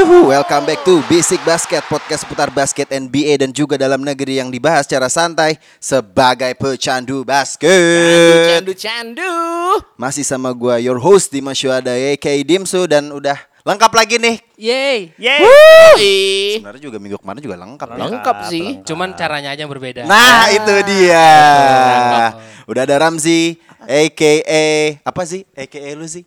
Yuhu, welcome back to Basic Basket, podcast seputar basket NBA dan juga dalam negeri yang dibahas secara santai sebagai pecandu basket. Candu candu. Masih sama gua your host Dimas Syuhada YK Dimsu dan udah lengkap lagi nih. Yeay. Yeay. Sebenarnya juga minggu kemarin juga lengkap. ya. Lengkap sih. Cuman caranya aja yang berbeda. Nah, itu dia. Udah ada Ramzi, aka apa sih? Aka lu sih?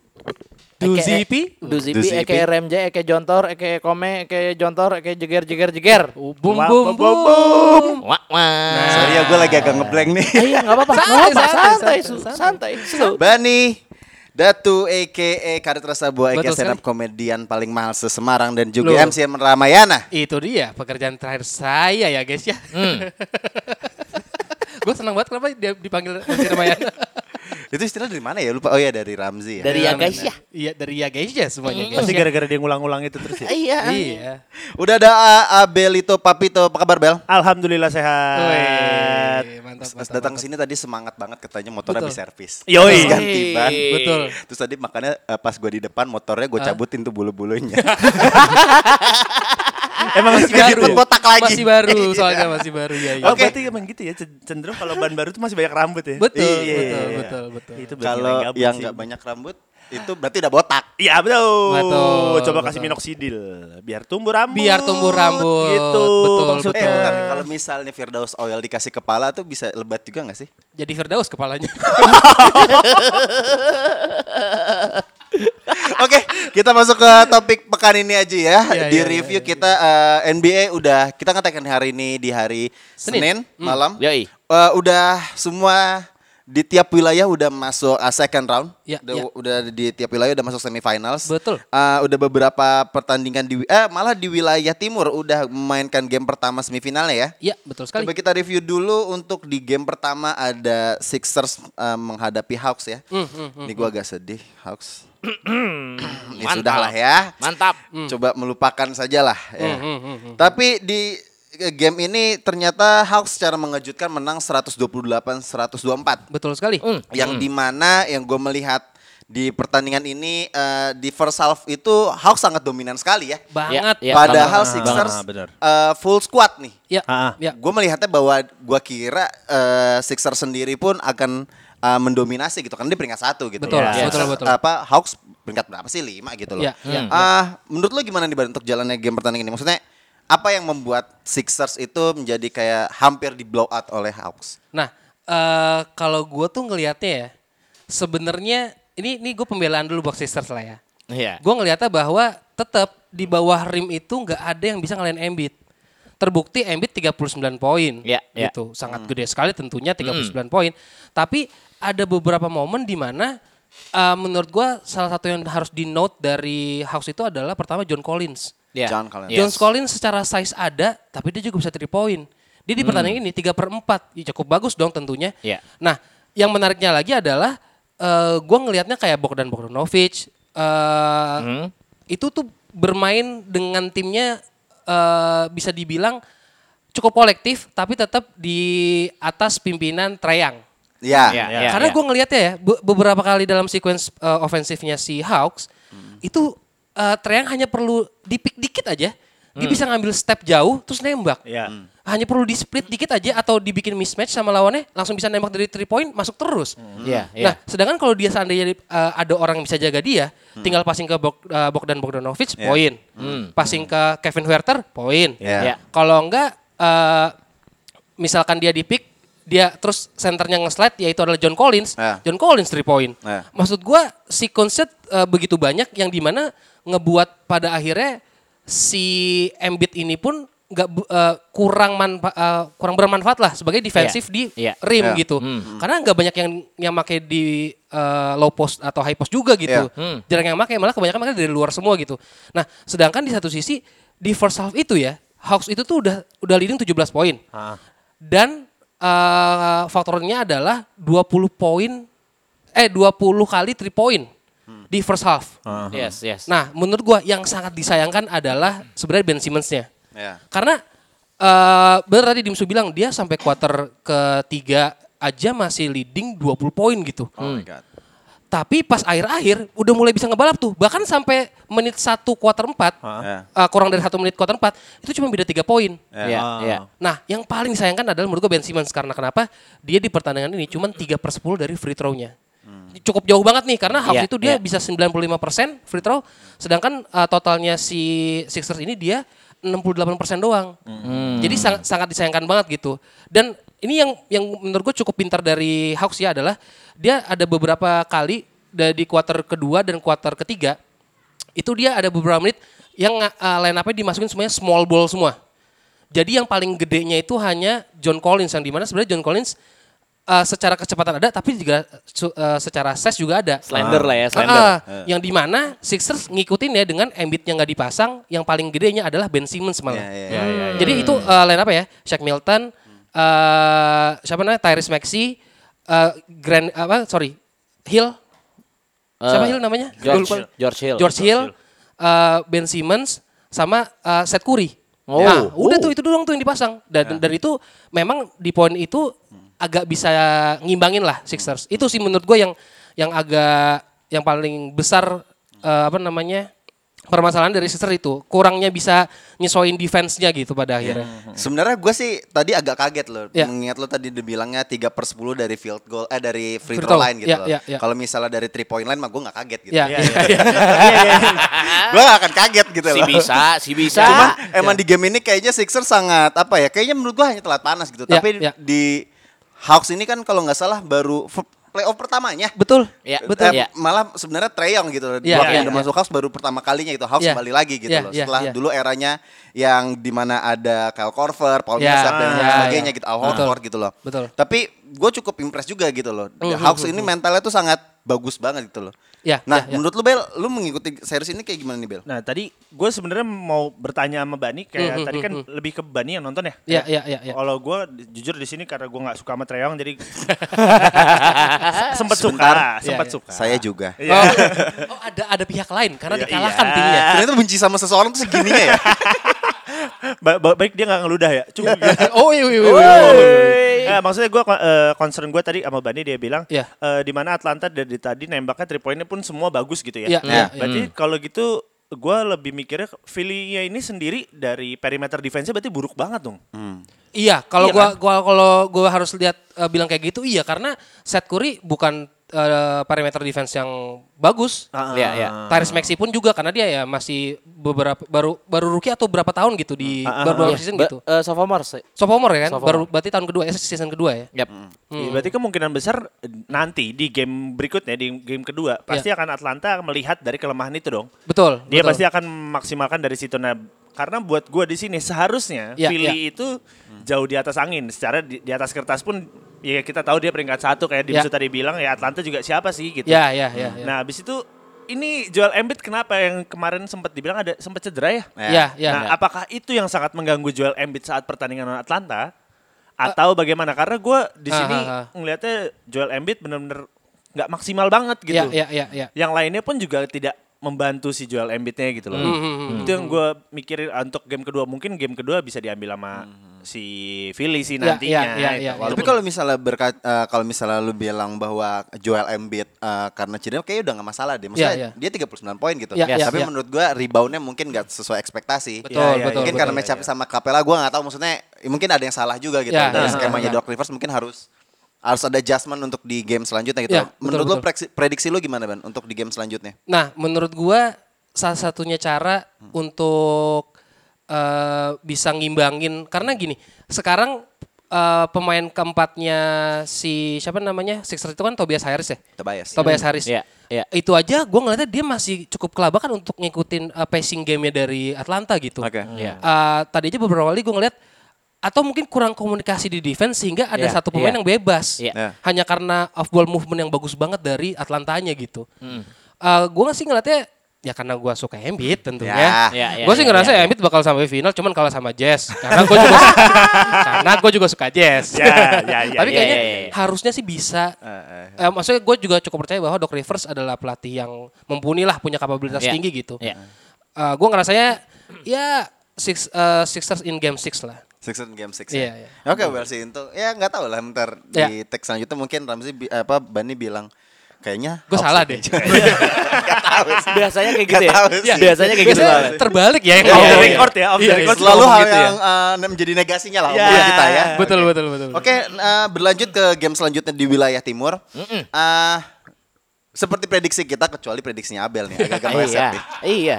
Duzipi. Duzipi, eke remja, eke jontor, eke kome, eke jontor, eke jeger jeger jeger. Bum bum bum. Wah wah. Sorry ya gue lagi agak ngeblank nih. Eh, Iya nggak apa-apa. Santai, santai, Santai, santai. Bani Datu aka Karet Rasa Buah aka stand up komedian paling mahal se-Semarang dan juga Loh. MC Ramayana. Itu dia pekerjaan terakhir saya ya guys ya. Gue senang banget kenapa dia dipanggil MC Ramayana. Itu istilah dari mana ya? Lupa. Oh ya dari Ramzi ya. Dari ya guys ya. Iya dari ya guys ya semuanya guys. Pasti gara-gara dia ngulang-ngulang itu terus ya. Iya. Iya. Udah ada uh, Abelito Papito. Apa kabar Bel? Alhamdulillah sehat. Wih, mantap, Pas mantap, datang mantap. sini tadi semangat banget katanya motornya Betul. habis servis. Yoi. Terus ganti ban. Betul. Terus tadi makanya uh, pas gue di depan motornya gue cabutin tuh bulu-bulunya. Emang Masih baru. Botak lagi. Masih baru soalnya masih baru ya. ya. Oh, Oke. berarti emang gitu ya. cen- Cenderung kalau ban baru tuh masih banyak rambut ya. Betul, Iya, betul, iya. betul, betul. Itu Kalau yang nggak banyak rambut itu berarti udah botak. Iya betul. Betul, Coba betul. kasih minoxidil biar tumbuh rambut. Biar tumbuh rambut. Gitu. Betul, maksudnya. Eh, betul. bentar, kalau misalnya Firdaus oil dikasih kepala tuh bisa lebat juga nggak sih? Jadi Firdaus kepalanya. Oke, kita masuk ke topik pekan ini aja ya. Iya, di iya, review iya, kita eh, NBA udah kita ngatakan hari ini di hari Senin, Senin. malam. Yoi. Eh, udah semua di tiap wilayah udah masuk eh, second round. Iya, udah, iya. udah di tiap wilayah udah masuk semifinals. Betul. Eh, udah beberapa pertandingan di eh malah di wilayah timur udah memainkan game pertama semifinalnya ya. Iya, betul sekali. Coba kita review dulu untuk di game pertama ada Sixers eh, menghadapi Hawks ya. Hmm, hmm, hmm. Ini gua agak sedih Hawks. ya Mantap. sudah lah ya. Mantap. Coba melupakan sajalah ya. Hmm, hmm, hmm, hmm. Tapi di eh, game ini ternyata Hawks secara mengejutkan menang 128-124. Betul sekali. Hmm. Yang di mana yang gue melihat di pertandingan ini eh, di first half itu Hawks sangat dominan sekali ya. Banget. Ya, Padahal banget. Sixers Ah, benar. eh, full squad nih. Ya, Ah, ya. Gue melihatnya bahwa gue kira eh, Sixers sendiri pun akan eh, mendominasi gitu kan dia peringkat satu gitu. Betul, Ya. betul, Sixers, betul. Apa Hawks peringkat berapa sih lima gitu loh. Ya, ya, Ah, menurut lo gimana nih untuk jalannya game pertandingan ini? Maksudnya apa yang membuat Sixers itu menjadi kayak hampir di blow out oleh Hawks? Nah, eh kalau gue tuh ngelihatnya ya, sebenarnya ini ini gue pembelaan dulu buat Sisters lah ya. Iya. Gue ngelihatnya bahwa tetap di bawah rim itu nggak ada yang bisa ngalahin Embiid. Terbukti Embiid 39 poin. Ya, ya. gitu. Sangat gede sekali tentunya 39 poin. Tapi ada beberapa momen di mana eh, menurut gue salah satu yang harus di note dari Hawks itu adalah pertama John Collins. Iya. John Collins. Yes. John Collins secara size ada, tapi dia juga bisa 3 point. Dia di pertandingan ini 3 per 4. Ya, cukup bagus dong tentunya. Iya. Nah, yang menariknya lagi adalah eh gue ngelihatnya kayak Bogdan Bogdanovic. eh Hmm. Itu tuh bermain dengan timnya eh bisa dibilang cukup kolektif, tapi tetap di atas pimpinan Treyang. Ya. Iya, Ya, iya, Karena iya. gue ngelihatnya ya, be- beberapa kali dalam sequence uh, ofensifnya si Hawks, itu uh, Treyang hanya perlu dipik dikit aja, dia bisa ngambil step jauh terus nembak. Iya. Hanya perlu di split dikit aja atau dibikin mismatch sama lawannya, langsung bisa nembak dari three point masuk terus. Iya, iya. Nah, sedangkan kalau dia seandainya uh, ada orang yang bisa jaga dia, tinggal passing ke Bog, uh, Bogdan Bogdanovic, Iya. poin. Passing ke Kevin Huerter, poin. Ya. Iya. Kalau enggak, eh, misalkan dia di pick, dia terus senternya nge-slide yaitu adalah John Collins. Ya. John Collins 3 point. Ya. Maksud gua si konsep eh, begitu banyak yang di mana ngebuat pada akhirnya si Embiid ini pun nggak eh, kurang manfa- eh, kurang bermanfaat lah sebagai defensif di Iya. rim Iya. gitu. Karena nggak banyak yang yang pakai di eh, low post atau high post juga gitu. Iya. Jarang yang pakai malah kebanyakan pakai dari luar semua gitu. Nah, sedangkan di satu sisi di first half itu ya, Hawks itu tuh udah udah leading 17 poin. Dan eh, faktornya adalah 20 poin eh 20 kali 3 point di first half. Yes, yes. Nah, menurut gua yang sangat disayangkan adalah sebenarnya Ben Simmons-nya. Ya. Karena eh benar tadi Dimsu bilang dia sampai kuarter ketiga aja masih leading 20 poin gitu. Oh my god. Tapi pas akhir-akhir udah mulai bisa ngebalap tuh. Bahkan sampai menit 1 kuarter 4, Ya. eh, kurang dari satu menit kuarter 4, itu cuma beda 3 poin. Iya, iya. Nah, yang paling disayangkan adalah menurut gue Ben Simmons karena kenapa? Dia di pertandingan ini cuma 3 per 10 dari free throw-nya. Cukup jauh banget nih karena Hawks Iya, itu dia iya. bisa 95% free throw sedangkan uh, totalnya si Sixers ini dia 68% doang. Jadi sangat sangat disayangkan banget gitu. Dan ini yang yang menurut gue cukup pintar dari Hawks ya adalah dia ada beberapa kali da- di kuarter kedua dan kuarter ketiga itu dia ada beberapa menit yang uh, line up-nya dimasukin semuanya small ball semua. Jadi yang paling gedenya itu hanya John Collins yang di mana sebenarnya John Collins uh, secara kecepatan ada tapi juga uh, secara size juga ada. Slender lah ya, Ah, slender. ah, yang di mana Sixers ngikutin ya dengan Embiid yang nggak dipasang, yang paling gedenya adalah Ben Simmons malah. Ya, ya, Ya, ya, ya. Jadi itu uh, line apa ya? Shaq Milton, uh, siapa namanya? Tyrese Maxey, uh, Grand apa? Sorry, Hill. Siapa Eh, Hill namanya? George, Lupa. George Hill. George Hill, uh, Ben Simmons, sama uh, Seth Curry. Oh. Nah, udah Oh. tuh itu doang tuh yang dipasang. Dan dan itu memang di poin itu agak bisa ngimbangin lah Sixers. Itu sih menurut gue yang yang agak yang paling besar uh, apa namanya permasalahan dari Sixers itu kurangnya bisa nyesuaiin defense-nya gitu pada akhirnya. Sebenarnya gue sih tadi agak kaget loh, Ya. mengingat lo tadi udah bilangnya 3 per 10 dari field goal, eh dari free, Free throw throw. line gitu Ya, loh. ya, ya. Kalau misalnya dari 3 point line mah gue gak kaget gitu. Ya, Iya, iya. iya. gue gak akan kaget gitu Si loh. bisa, si bisa. Cuman emang di game ini kayaknya Sixers sangat apa ya? Kayaknya menurut gua hanya telat panas gitu. Ya, Tapi ya. di Hawks ini kan kalau nggak salah baru f- playoff pertamanya. Betul. Ya, betul. Eh, Ya. Malah sebenarnya Treyong gitu loh. Ya, ya, udah ya. masuk Hawks baru pertama kalinya itu Hawks Ya. kembali lagi gitu Ya, loh. ya, Setelah ya. dulu eranya yang di mana ada Kyle Korver, Paul Ya, Millsap dan ya, sebagainya ya. gitu, Al Betul. Horford gitu loh. Betul. Tapi gue cukup impress juga gitu loh. Mhm, Hawks mhm, ini mentalnya tuh sangat bagus banget gitu loh. Ya, Nah, ya, ya. menurut lu Bel, lu mengikuti series ini kayak gimana nih Bel? Nah tadi gue sebenarnya mau bertanya sama Bani kayak Hmm, tadi hmm, kan hmm, lebih ke Bani yang nonton ya. Iya, iya, iya, iya. Kalau gue jujur di sini karena gue nggak suka sama Treyong jadi sempat suka, Sebentar. sempat Iya, suka. Saya juga. Iya. Oh, oh, ada ada pihak lain karena Iya, dikalahkan iya. timnya. Ternyata benci sama seseorang tuh segininya ya. Ba- ba- baik dia nggak ngeludah ya. Cuma Oh iya iya iya. Eh, maksudnya gue concern gue tadi sama Bani dia bilang Iya. eh, di mana Atlanta dari tadi nembaknya three pointnya pun semua bagus gitu ya. Iya, iya, iya. Berarti kalau gitu gue lebih mikirnya Philly-nya ini sendiri dari perimeter defense-nya berarti buruk banget dong. Iya, kalau Iya gua kan? gua kalau gua harus lihat eh, bilang kayak gitu iya karena Seth Curry bukan eh, perimeter defense yang bagus. Iya, iya. Tyrese Maxey pun juga karena dia ya masih beberapa baru baru rookie atau berapa tahun gitu di baru beberapa season Ba- gitu. eh, sophomore sih. Sophomore ya kan? Sophomore. Baru berarti tahun kedua, eh, season kedua ya. Yap. Iya, berarti kemungkinan besar nanti di game berikutnya di game kedua pasti akan Atlanta melihat dari kelemahan itu dong. Betul. Dia betul. pasti akan memaksimalkan dari situ. Nah, karena buat gua di sini seharusnya Iya, Philly itu jauh di atas angin. Secara di, di atas kertas pun ya kita tahu dia peringkat satu kayak Dimsu Iya. tadi bilang ya Atlanta juga siapa sih gitu. Ya, ya, ya, ya. Nah, habis itu ini Joel Embiid kenapa yang kemarin sempat dibilang ada sempat cedera ya? Ya, ya. nah, apakah itu yang sangat mengganggu Joel Embiid saat pertandingan lawan Atlanta? Atau bagaimana? Karena gue di Ah, sini ah, ah. ngelihatnya Joel Embiid benar-benar nggak maksimal banget gitu. Ya, ya, ya, ya. Yang lainnya pun juga tidak membantu si Joel Embiid-nya gitu loh. Hmm, Itu yang gue mikirin untuk game kedua. Mungkin game kedua bisa diambil sama si Philly sih Ya, nantinya. ya, ya, gitu. ya, Walaupun- Tapi kalau misalnya berkat eh, kalau misalnya lu bilang bahwa Joel Embiid eh, karena cedera kayaknya udah nggak masalah deh. Maksudnya Iya, iya. dia 39 poin gitu. Iya, iya, Tapi iya. menurut gua reboundnya mungkin nggak sesuai ekspektasi. Betul, Ya, ya, betul. mungkin betul. karena match up sama Capella gua nggak tahu maksudnya ya mungkin ada yang salah juga gitu Ya, dari ya, skemanya ya. Doc Rivers mungkin harus harus ada adjustment untuk di game selanjutnya gitu. Ya, betul, menurut lu betul. prediksi, prediksi lu gimana Ban untuk di game selanjutnya? Nah, menurut gua salah satunya cara untuk eh, bisa ngimbangin karena gini, sekarang eh, pemain keempatnya si siapa namanya Sixers itu kan Tobias Harris ya. Tobias. Tobias Harris. Iya, iya. Itu aja gue ngeliatnya dia masih cukup kelabakan untuk ngikutin eh, passing game-nya dari Atlanta gitu. Oke. Iya. Eh, tadi aja beberapa kali gue ngeliat atau mungkin kurang komunikasi di defense sehingga ada Iya, satu pemain iya. yang bebas. Iya. Iya. Hanya karena off ball movement yang bagus banget dari Atlantanya gitu. Hmm. gue sih ngeliatnya ya karena gue suka Embiid tentunya. Ya. Iya, iya, gue sih iya, ngerasa iya. Embiid bakal sampai final cuman kalah sama Jazz karena gue juga karena gue juga suka Jazz. Ya, ya, ya, Tapi ya, kayaknya ya, ya, ya. harusnya sih bisa. Eh, Eh, maksudnya gue juga cukup percaya bahwa Doc Rivers adalah pelatih yang mumpuni lah punya kapabilitas Iya. tinggi gitu. Iya. gue ngerasanya ya six, eh, Sixers in game six lah. Sixers game six. Iya, iya. ya? Oke, berarti itu ya nggak tahu lah ntar Iya. di teks selanjutnya mungkin Ramzi bi- apa Bani bilang kayaknya Gue salah deh. Nggak tahu sih. Biasanya kayak gitu ya. Biasanya kayak gitu Biasanya terbalik ya yang the ya. record ya, off the Iya, record Selalu hal gitu ya. yang eh, menjadi negasinya lah Ya. omongan kita ya. Betul betul betul. Oke, eh, berlanjut ke game selanjutnya di wilayah timur. Eh, seperti prediksi kita kecuali prediksinya Abel nih agak-agak meleset Iya. nih. Iya.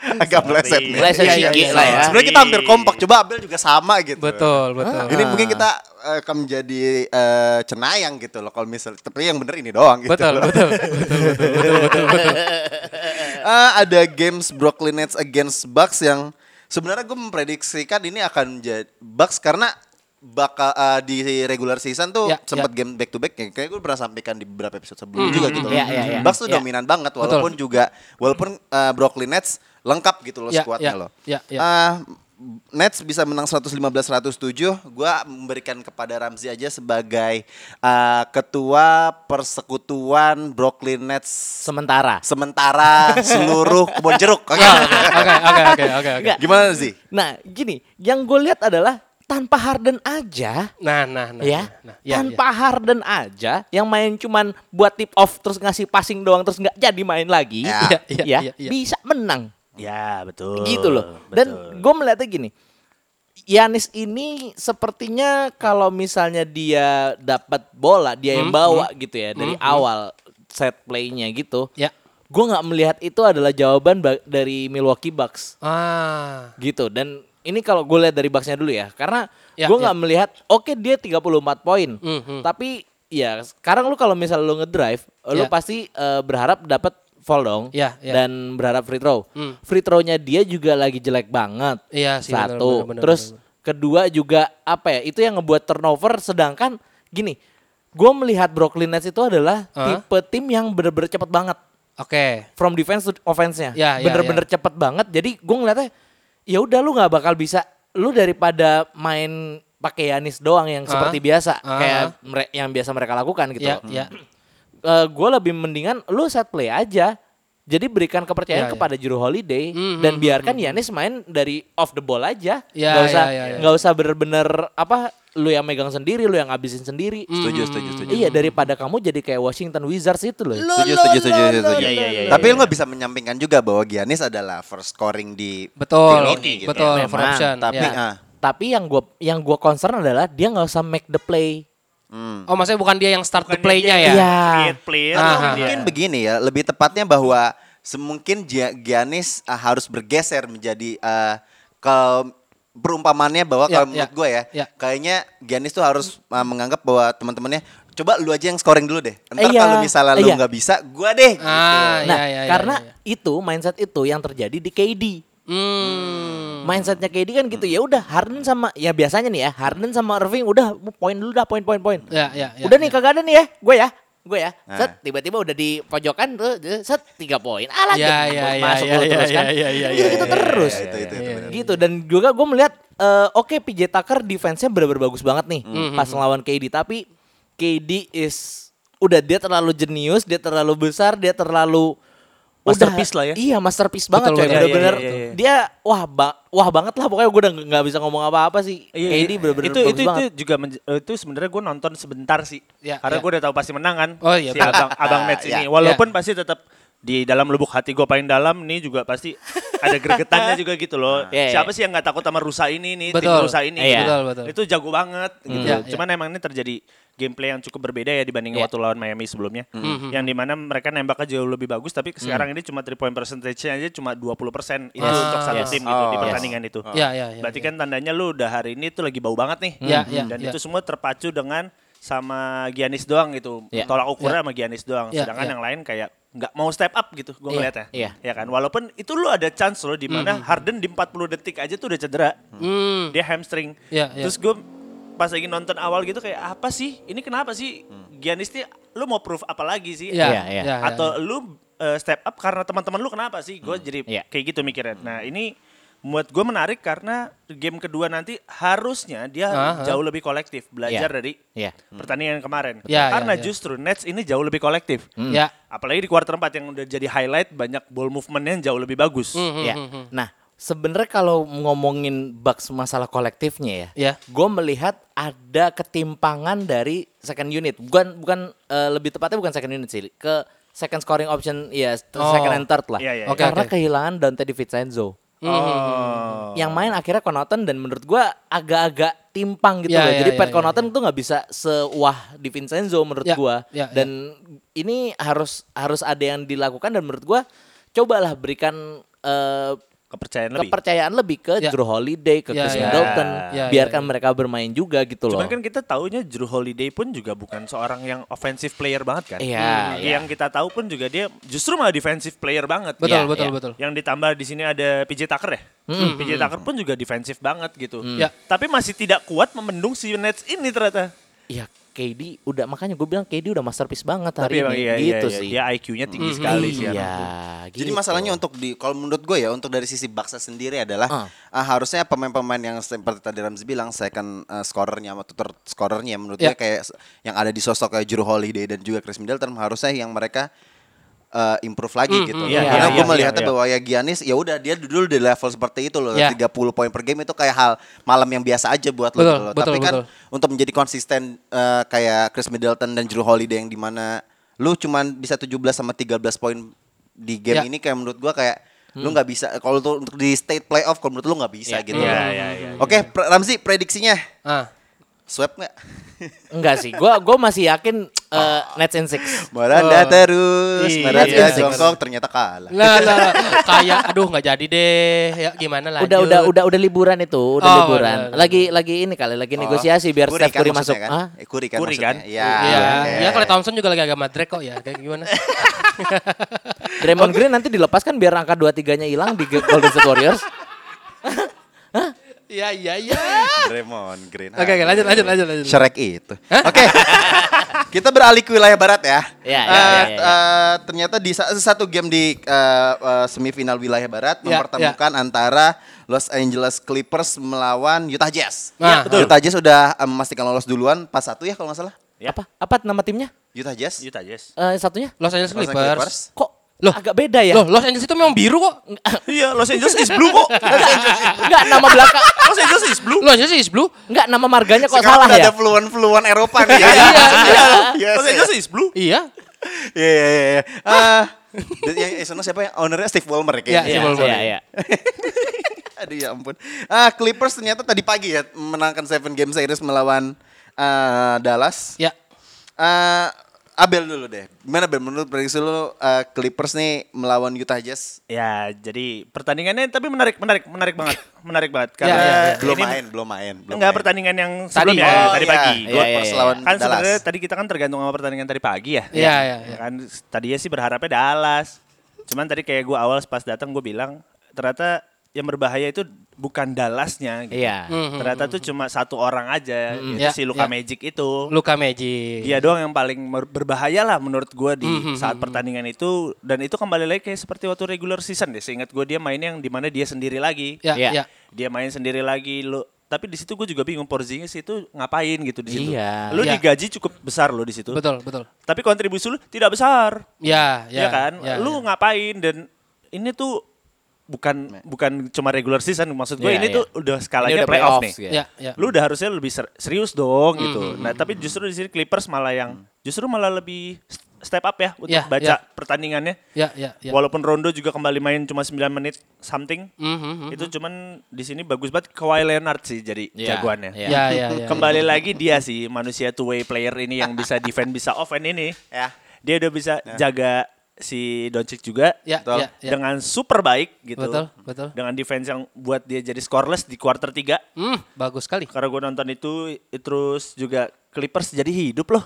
Agak meleset nih. Meleset Iya, iya, sedikit iya. lah ya. Sebenarnya kita hampir kompak. Coba Abel juga sama gitu. Betul betul. Ini mungkin kita eh, akan menjadi eh, cenayang gitu loh kalau misal. Tapi yang bener ini doang gitu. Betul loh. betul betul betul betul betul betul. Eh, ada games Brooklyn Nets against Bucks yang sebenarnya gue memprediksikan ini akan jadi Bucks karena bakal eh, di regular season tuh Ya, sempat ya. game back to back ya. Kayak gue pernah sampaikan di beberapa episode sebelumnya juga gitu. loh. Iya, iya, iya. Bucks tuh Iya. dominan banget walaupun juga walaupun eh, Brooklyn Nets lengkap gitu loh Ya, skuadnya ya, loh. ya, ya. Eh, Nets bisa menang 115-107. Gua memberikan kepada Ramzi aja sebagai eh, ketua persekutuan Brooklyn Nets Sementara. sementara seluruh kebun jeruk. Oke. Oke oke oke oke. Gimana sih? Nah, gini, yang gue lihat adalah tanpa Harden aja, Nah nah nah. ya, nah, ya, tanpa Harden aja, yang main cuman buat tip off terus ngasih passing doang terus nggak jadi main lagi, Ya. Iya, iya, ya, iya, iya. bisa menang, Ya, betul. gitu loh. Dan gue melihatnya gini, Yanis ini sepertinya kalau misalnya dia dapat bola, dia yang Hmm, bawa gitu ya dari awal set playnya gitu. Ya. Gue nggak melihat itu adalah jawaban ba- dari Milwaukee Bucks Ah. gitu dan ini kalau gue lihat dari Bucksnya dulu ya karena Ya, gue ya. nggak melihat oke dia 34 poin Mhm. tapi ya sekarang lu kalau misal lu ngedrive lu Ya. pasti eh, berharap dapat foul dong Ya, ya. dan berharap free throw Hmm. free throw-nya dia juga lagi jelek banget Iya sih. satu benar, benar, terus benar. kedua juga apa ya itu yang ngebuat turnover sedangkan gini gue melihat Brooklyn Nets itu adalah Hah? tipe tim yang bener-bener cepet banget Oke. from defense to offense-nya. Ya, ya, Bener-bener cepet banget. Jadi gue ngeliatnya ya udah lu nggak bakal bisa lu daripada main pakai Yanis doang yang Ah, seperti biasa ah. kayak mere- yang biasa mereka lakukan gitu. Ya ya. gue lebih mendingan lu set play aja. Jadi berikan kepercayaan Ya, ya. kepada Juru Holiday Hmm, dan hmm, biarkan Yanis main dari off the ball aja. Ya, nggak usah ya, ya, ya. nggak usah bener-bener apa lu yang megang sendiri, lu yang ngabisin sendiri. Setuju, setuju, setuju. Iya daripada kamu jadi kayak Washington Wizards itu loh. Setuju, setuju, setuju, setuju. Iya, iya, iya, Tapi lu nggak bisa menyampingkan juga bahwa Giannis adalah first scoring di Betul. ini gitu. Betul. Memang, for option. Tapi ya. ah, Tapi yang gua yang gua concern adalah dia nggak usah make the play. hmm. Oh maksudnya bukan dia yang start the Bukannya play-nya ya? Iya. Create player. Ah, dia. ah, mungkin begini ya, lebih tepatnya bahwa semungkin Gia- Giannis ah, harus bergeser menjadi ah, ke perumpamannya bahwa Ya, kalau menurut ya, gue ya, ya. kayaknya Giannis tuh harus ah, menganggap bahwa teman-temannya coba lu aja yang scoring dulu deh. Ntar Iya, kalau misalnya lu iya. nggak bisa, gua deh. gitu. Ah, Nah, iya, iya, iya, karena iya. itu mindset itu yang terjadi di KD. Hmm. Mindsetnya KD kan gitu ya udah Harden sama ya biasanya nih ya Harden sama Irving udah poin dulu dah poin poin poin. Ya, ya, ya, udah nih ya. kagak ada nih ya gue ya gue ya Nah. set tiba-tiba udah di pojokan tuh set tiga poin alah Ya, gitu, ya, ya, masuk ya, ya, terus kan ya, ya, ya, gitu, ya, gitu ya, terus Itu, itu, itu, benar. gitu dan juga gue melihat eh, oke PJ Tucker defense-nya bener-bener bagus banget nih Hmm. pas ngelawan KD tapi KD is udah dia terlalu jenius dia terlalu besar dia terlalu Masterpiece lah ya. Iya masterpiece banget Betul, coy betul. bener-bener Iya, iya, iya, iya. dia wah ba- wah banget lah pokoknya gue udah nggak bisa ngomong apa-apa sih Iya, KD iya. bener-bener itu, itu, banget itu juga eh, itu sebenarnya gue nonton sebentar sih Ya, karena ya. gue udah tahu pasti menang kan Oh, iya, si abang abang Nets Ya. ini walaupun pasti tetap di dalam lubuk hati gue paling dalam nih juga pasti ada gregetannya juga gitu loh Iya, iya. siapa sih yang nggak takut sama rusa ini nih tim Betul. rusa ini Iya. gitu. Betul, betul. itu jago banget gitu Iya, iya. cuman emang ini terjadi gameplay yang cukup berbeda ya dibanding Iya. waktu lawan Miami sebelumnya. Hmm. Yang di mana mereka nembaknya jauh lebih bagus tapi sekarang ini cuma 3 point percentage-nya aja cuma 20% itu Yes. untuk satu Yes. tim gitu di Oh. pertandingan itu. Ya, ya, ya. Berarti kan tandanya lu udah hari ini tuh lagi bau banget nih. Ya, ya, Dan ya. itu semua terpacu dengan sama Giannis doang gitu. Ya. Tolak ukurnya sama Giannis doang. Ya, Sedangkan ya. yang lain kayak nggak mau step up gitu gue Iya, ngeliatnya. iya. Ya kan. Walaupun itu lu ada chance loh di mana Harden di 40 detik aja tuh udah cedera. Hmm. Dia hamstring. Ya, ya. Terus gue pas lagi nonton awal gitu kayak apa sih? Ini kenapa sih Giannis nih lu mau proof apa lagi sih? Ya, Iya, iya. ya, ya, Atau lu uh, step up karena teman-teman lu kenapa sih? Gue jadi Iya. kayak gitu mikirnya. Nah ini buat gue menarik karena game kedua nanti harusnya dia Aha. jauh lebih kolektif belajar Iya. dari Iya. pertandingan kemarin. Ya, karena ya, ya. justru Nets ini jauh lebih kolektif. Ya. Apalagi di kuarter 4 yang udah jadi highlight banyak ball movementnya yang jauh lebih bagus. Hmm, Ya. Nah, sebenarnya kalau ngomongin Bucks masalah kolektifnya ya, Ya. gue melihat ada ketimpangan dari second unit. Bukan bukan eh, lebih tepatnya bukan second unit sih, ke second scoring option ya Oh. second and third lah. Iya, iya, Oke, Karena oke. kehilangan Dante DiVincenzo. Oh. Yang main akhirnya Connaughton dan menurut gua agak-agak timpang gitu Ya, loh. ya, Jadi ya, Pat ya, Connaughton tuh nggak bisa sewah DiVincenzo menurut Ya, gua. ya, ya. dan ini harus harus ada yang dilakukan dan menurut gua cobalah berikan eh, Kepercayaan lebih. kepercayaan lebih ke Ya. Drew Holiday, ke Ya, Chris ya. Middleton, Ya, ya, biarkan ya. mereka bermain juga gitu loh. Cuman kan kita taunya Drew Holiday pun juga bukan seorang yang offensive player banget kan. Iya, iya. Yang kita tahu pun juga dia justru malah defensive player banget. Betul, Ya, betul, ya. betul. Yang ditambah di sini ada PJ Tucker ya. Hmm. PJ Tucker pun juga defensif banget gitu. Ya. Tapi masih tidak kuat membendung si Nets ini ternyata. Ya KD udah makanya gue bilang KD udah masterpiece banget Tapi hari emang ini iya, gitu iya, sih. Dia IQ-nya tinggi sekali sih. Iya, tuh. Jadi gitu. masalahnya untuk di kalau menurut gue ya untuk dari sisi Baksa sendiri adalah Ah. ah, harusnya pemain-pemain yang seperti tadi Ramzi bilang second uh, scorernya atau third scorernya menurut Ya. gue kayak yang ada di sosok kayak Drew Holiday dan juga Chris Middleton harusnya yang mereka uh, improve lagi Hmm, gitu. hmm, iya, Karena iya, gue iya, melihatnya iya. bahwa ya Giannis ya udah dia dulu di level seperti itu loh. Ya. 30 poin per game itu kayak hal malam yang biasa aja buat lo Betul, gitu loh. betul, Tapi kan betul. untuk menjadi konsisten uh, kayak Chris Middleton dan Drew Holiday yang di mana lu cuman bisa 17 sama 13 poin di game Ya. ini kayak menurut gua kayak lu nggak bisa kalau untuk, di state playoff kalau menurut lu nggak bisa Ya. gitu. Iya, loh. iya, iya. Oke, Pra- Ramzi prediksinya Ah. Sweep nggak? Enggak sih, gua gua masih yakin eh, Nets in six. Meranda terus, Iya, meranda iya, jongkok ternyata kalah. Nah, nah, nah. kayak aduh nggak jadi deh. Ya gimana lanjut. Udah udah udah udah liburan itu, udah Oh, liburan. udah, udah. Lagi lagi ini kali lagi negosiasi biar Curry Steph Curry kan masuk. maksudnya Hah? Kan? Eh, Curry kan Curry kan? Iya. Iya, ya kalau Thompson juga lagi agak madrek kok ya. Kayak gimana? Draymond Green nanti dilepaskan biar angka 2-3-nya hilang di Golden State Warriors. Iya, iya, iya. Draymond Green. Oke, oke, lanjut, lanjut, lanjut, lanjut. Shrek itu. Oke. Kita beralih ke wilayah barat ya. Iya, iya, Eh, iya, iya. eh, ternyata di sa- satu game di eh, eh, semifinal wilayah barat Iya, mempertemukan antara Los Angeles Clippers melawan Utah Jazz. Nah, Utah Jazz udah eh, memastikan lolos duluan pas satu ya kalau nggak salah. Ya. Apa apa nama timnya? Utah Jazz. Utah Jazz. Eh, satunya? Los Angeles Los Angeles Clippers. Kok Loh. agak beda ya? Loh, Los Angeles itu memang biru kok. Iya, Los Angeles is blue kok. Enggak nama belakang. Los Angeles is blue. Los Angeles is blue. Enggak nama marganya kok Sekarang salah ya? ada fluan-fluan Eropa nih. Iya, iya. Yes, Los iya. Angeles is blue. Iya. Iya iya iya. iya. Ah, yang eh, sono siapa ya? Ownernya Steve Ballmer ya Iya, kayaknya. Steve Iya, Ballmer. iya, iya. Aduh ya ampun. Ah, Clippers ternyata tadi pagi ya menangkan seven game series melawan ah, Dallas. Ya. Ah, Abel dulu deh. Gimana Bel menurut prediksi lu ah, Clippers nih melawan Utah Jazz? Ya, jadi pertandingannya tapi menarik, menarik, menarik banget, menarik banget. Karena Ya, ya, ya. belum ini main, belum main, belum enggak main. pertandingan yang Tadi. sebelumnya, Oh, tadi pagi. Iya, Gua iya, pas iya. lawan Kan sebenarnya tadi kita kan tergantung sama pertandingan tadi pagi ya. Iya, iya, iya. Kan tadinya sih berharapnya Dallas. Cuman tadi kayak gue awal pas datang gue bilang ternyata yang berbahaya itu bukan Dallasnya gitu. Iya. Mhm. Ternyata tuh cuma satu orang aja, yaitu Ya, si Luka ya. Magic itu. Luka Magic. Dia doang yang paling berbahaya lah menurut gue di Mhm, saat pertandingan itu dan itu kembali lagi kayak seperti waktu regular season deh. Seingat gue dia main yang di mana dia sendiri lagi. Ya, Iya. ya. Dia main sendiri lagi lo. Tapi di situ gue juga bingung Porzingis itu ngapain gitu di situ. Iya. Lu Iya. digaji cukup besar lo di situ. Betul, betul. Tapi kontribusi lu tidak besar. Ya, Ya, ya. kan? ya, lu ya. ngapain dan ini tuh bukan bukan cuma regular season maksud gue Iya, ini iya. tuh udah Ini skalanya udah playoff playoffs, nih. ya. Ya, ya. Lu udah harusnya lebih ser- serius dong gitu. Hmm, Nah, tapi justru di sini Clippers malah yang justru malah lebih step up ya untuk Ya, baca ya. pertandingannya. Ya, ya, ya. Walaupun Rondo juga kembali main cuma 9 menit something. Mhm, mhm. Itu cuman di sini bagus banget Kawhi Leonard sih jadi Iya, jagoannya. iya. Ya, ya, ya. Kembali lagi dia sih manusia two way player ini yang bisa defend bisa offend ini. Ya. Dia udah bisa jaga si Doncic juga Ya, Betul. ya, ya. dengan super baik gitu. Betul, betul. Dengan defense yang buat dia jadi scoreless di quarter 3. Hmm, bagus sekali. Karena gue nonton itu terus juga Clippers jadi hidup loh.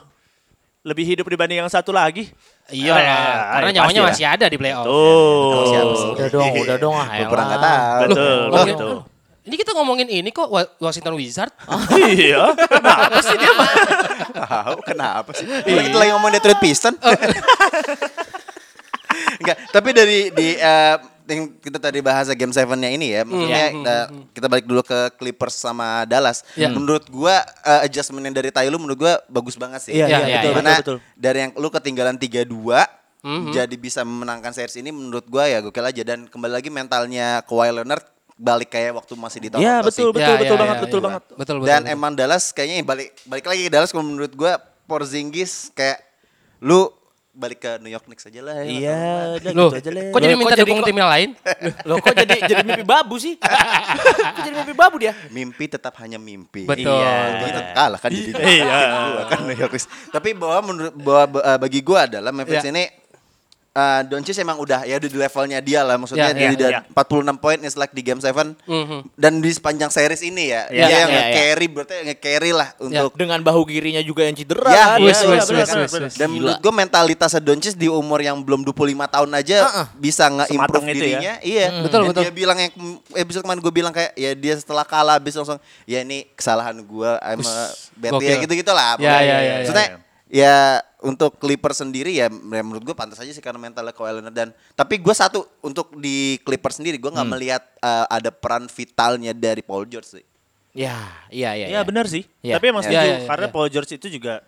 Lebih hidup dibanding yang satu lagi. Iya Ah, ya, karena pasti nyawanya masih ada di playoff. Tuh. Udah dong, udah dong ah. Gue pernah tahu. Betul, Ngomongin- betul. Ini kita ngomongin ini kok Wa- Washington Wizard. iya. Kenapa sih dia? Tahu kenapa sih? Kita lagi ngomong Detroit Piston. Enggak, tapi dari di eh, yang kita tadi bahas game 7-nya ini ya, maksudnya eh, kita balik dulu ke Clippers sama Dallas. Ya. Menurut gua eh, adjustmentnya dari Tyloo menurut gua bagus banget sih. Iya, iya, iya, betul, Karena betul, betul. dari yang lu ketinggalan 3-2 jadi bisa memenangkan series ini menurut gua ya gokil aja dan kembali lagi mentalnya Kawhi Leonard balik kayak waktu masih di Iya, sih. betul, betul, Ya, betul ya, banget, ya, betul ya. banget. Betul, betul. Dan betul. emang Dallas kayaknya balik balik lagi ke Dallas menurut gua Porzingis kayak lu balik ke New York Knicks aja lah ya. Iya, udah Loh, gitu aja lah. kok jadi minta dukung tim yang lain? Loh kok jadi jadi mimpi babu sih? kok jadi mimpi babu dia? Mimpi tetap hanya mimpi. Betul. Iya, dia tetap kalah kan jadi Iya. kan New York Knicks. Tapi bahwa menurut bahwa eh, bagi gua adalah Memphis Ya. ini eh Doncic emang udah ya udah di levelnya dia lah maksudnya Ya, dia ya, udah ya. 46 poin is like di game 7 Mhm. dan di sepanjang series ini ya Ya, dia ya, yang ya, ya. nge-carry berarti nge-carry lah untuk Dengan bahu kirinya juga yang cedera. Ya, kan? Betul, betul, wis, betul, wis, betul. wis. Dan menurut gue mentalitasnya Doncic di umur yang belum 25 tahun aja bisa nge-improve Sematang itu ya. dirinya. Iya. Betul, Dan betul. Dia bilang yang episode kemarin gue bilang kayak ya dia setelah kalah habis langsung ya ini kesalahan gue I'm a bad ya gitu-gitu lah. Ya, ya, ya, ya, Maksudnya ya untuk Clippers sendiri ya ya menurut gue pantas aja sih karena mentalnya Kawhi Leonard dan tapi gue satu untuk di Clippers sendiri gue nggak melihat uh, ada peran vitalnya dari Paul George sih. Ya, iya iya. Iya benar sih. Iya. Tapi emang Iya, setuju iya, iya, karena iya. Paul George itu juga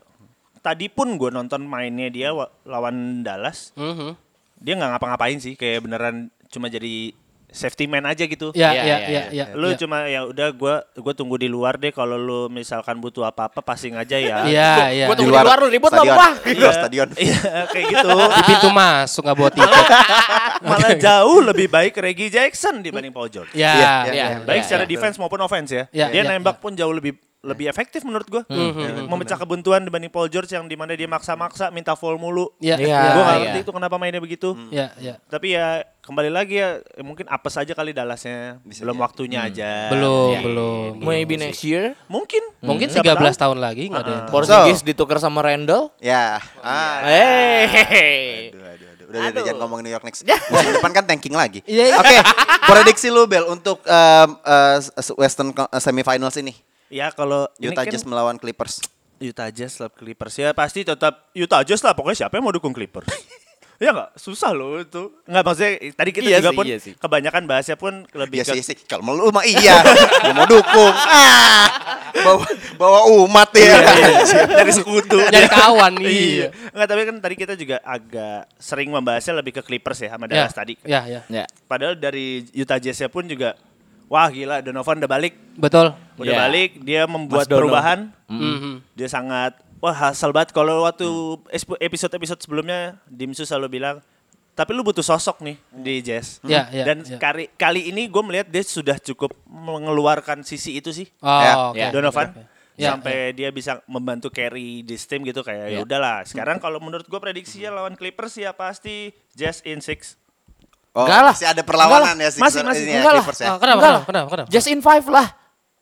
tadi pun gue nonton mainnya dia wa- lawan Dallas, Mhm. dia nggak ngapa-ngapain sih, kayak beneran cuma jadi safety man aja gitu. Ya, Iya, ya, iya, ya, iya. ya. Lu ya. cuma ya udah gua gua tunggu di luar deh kalau lu misalkan butuh apa-apa passing aja ya. Iya, iya. Gua tunggu di luar lu ribut lah. Di luar stadion. Iya, kayak gitu. Di pintu masuk nggak bawa tiket. Malah jauh lebih baik Reggie Jackson dibanding Paul George. Ya, Iya, ya, iya. ya. Baik Iya, secara iya. defense maupun offense ya. Iya, dia iya, nembak pun jauh lebih lebih efektif menurut gua. Mhm. Memecah kebuntuan dibanding Paul George yang di mana dia maksa-maksa minta foul mulu. Ya, Iya. ya, Gua nggak iya. ngerti itu kenapa mainnya begitu. ya, ya. Tapi ya kembali lagi ya eh, mungkin apes aja kali Dallasnya. Belum waktunya aja. Belum, Iya. belum. Maybe next year. Mungkin. Mungkin Siapa 13 tahu. tahun lagi nggak ada. yang tahu. Porzingis ditukar sama Randall. Ya. Ah. Hey. Aduh, aduh, aduh. Udah, udah, jangan ngomongin New York Knicks. Musim depan kan tanking lagi. Iya, iya. Oke, prediksi lu Bel untuk um, uh, Western uh, semifinals ini. Ya kalau Utah kan Jazz melawan Clippers. Utah Jazz lah Clippers ya pasti tetap Utah Jazz lah pokoknya siapa yang mau dukung Clippers. ya nggak susah loh itu. Nggak maksudnya tadi kita Iya juga sih, pun iya sih. kebanyakan bahasnya pun lebih Iya ke sih, sih. Kalau mau lu mah iya. Mau dukung. Ah, bawa, bawa umat ya. dari sekutu. Nyari kawan, iya. Nggak tapi kan tadi kita juga agak sering membahasnya lebih ke Clippers ya sama Ya, Dallas tadi. ya, ya. Ya. Padahal dari Utah Jazz pun juga wah gila Donovan udah balik. Betul. Udah Ya. balik dia membuat perubahan. Mhm. Dia sangat wah hasil banget kalau waktu episode-episode sebelumnya Dimsu selalu bilang tapi lu butuh sosok nih di Jazz. Ya, ya, Dan ya. kali kali ini gue melihat dia sudah cukup mengeluarkan sisi itu sih. Oh, Ya, oke. ya. Donovan Ya, sampai dia bisa membantu carry di team gitu kayak ya Ya. udahlah. Sekarang kalau menurut gue prediksinya lawan Clippers ya pasti Jazz in six. Oh, Enggak lah. masih ada perlawanan ya Masih, Sixers- masih. ini ya, Enggak lah. Clippers ya. Oh, kenapa, Enggak kenapa, kenapa, kenapa? Just in five lah.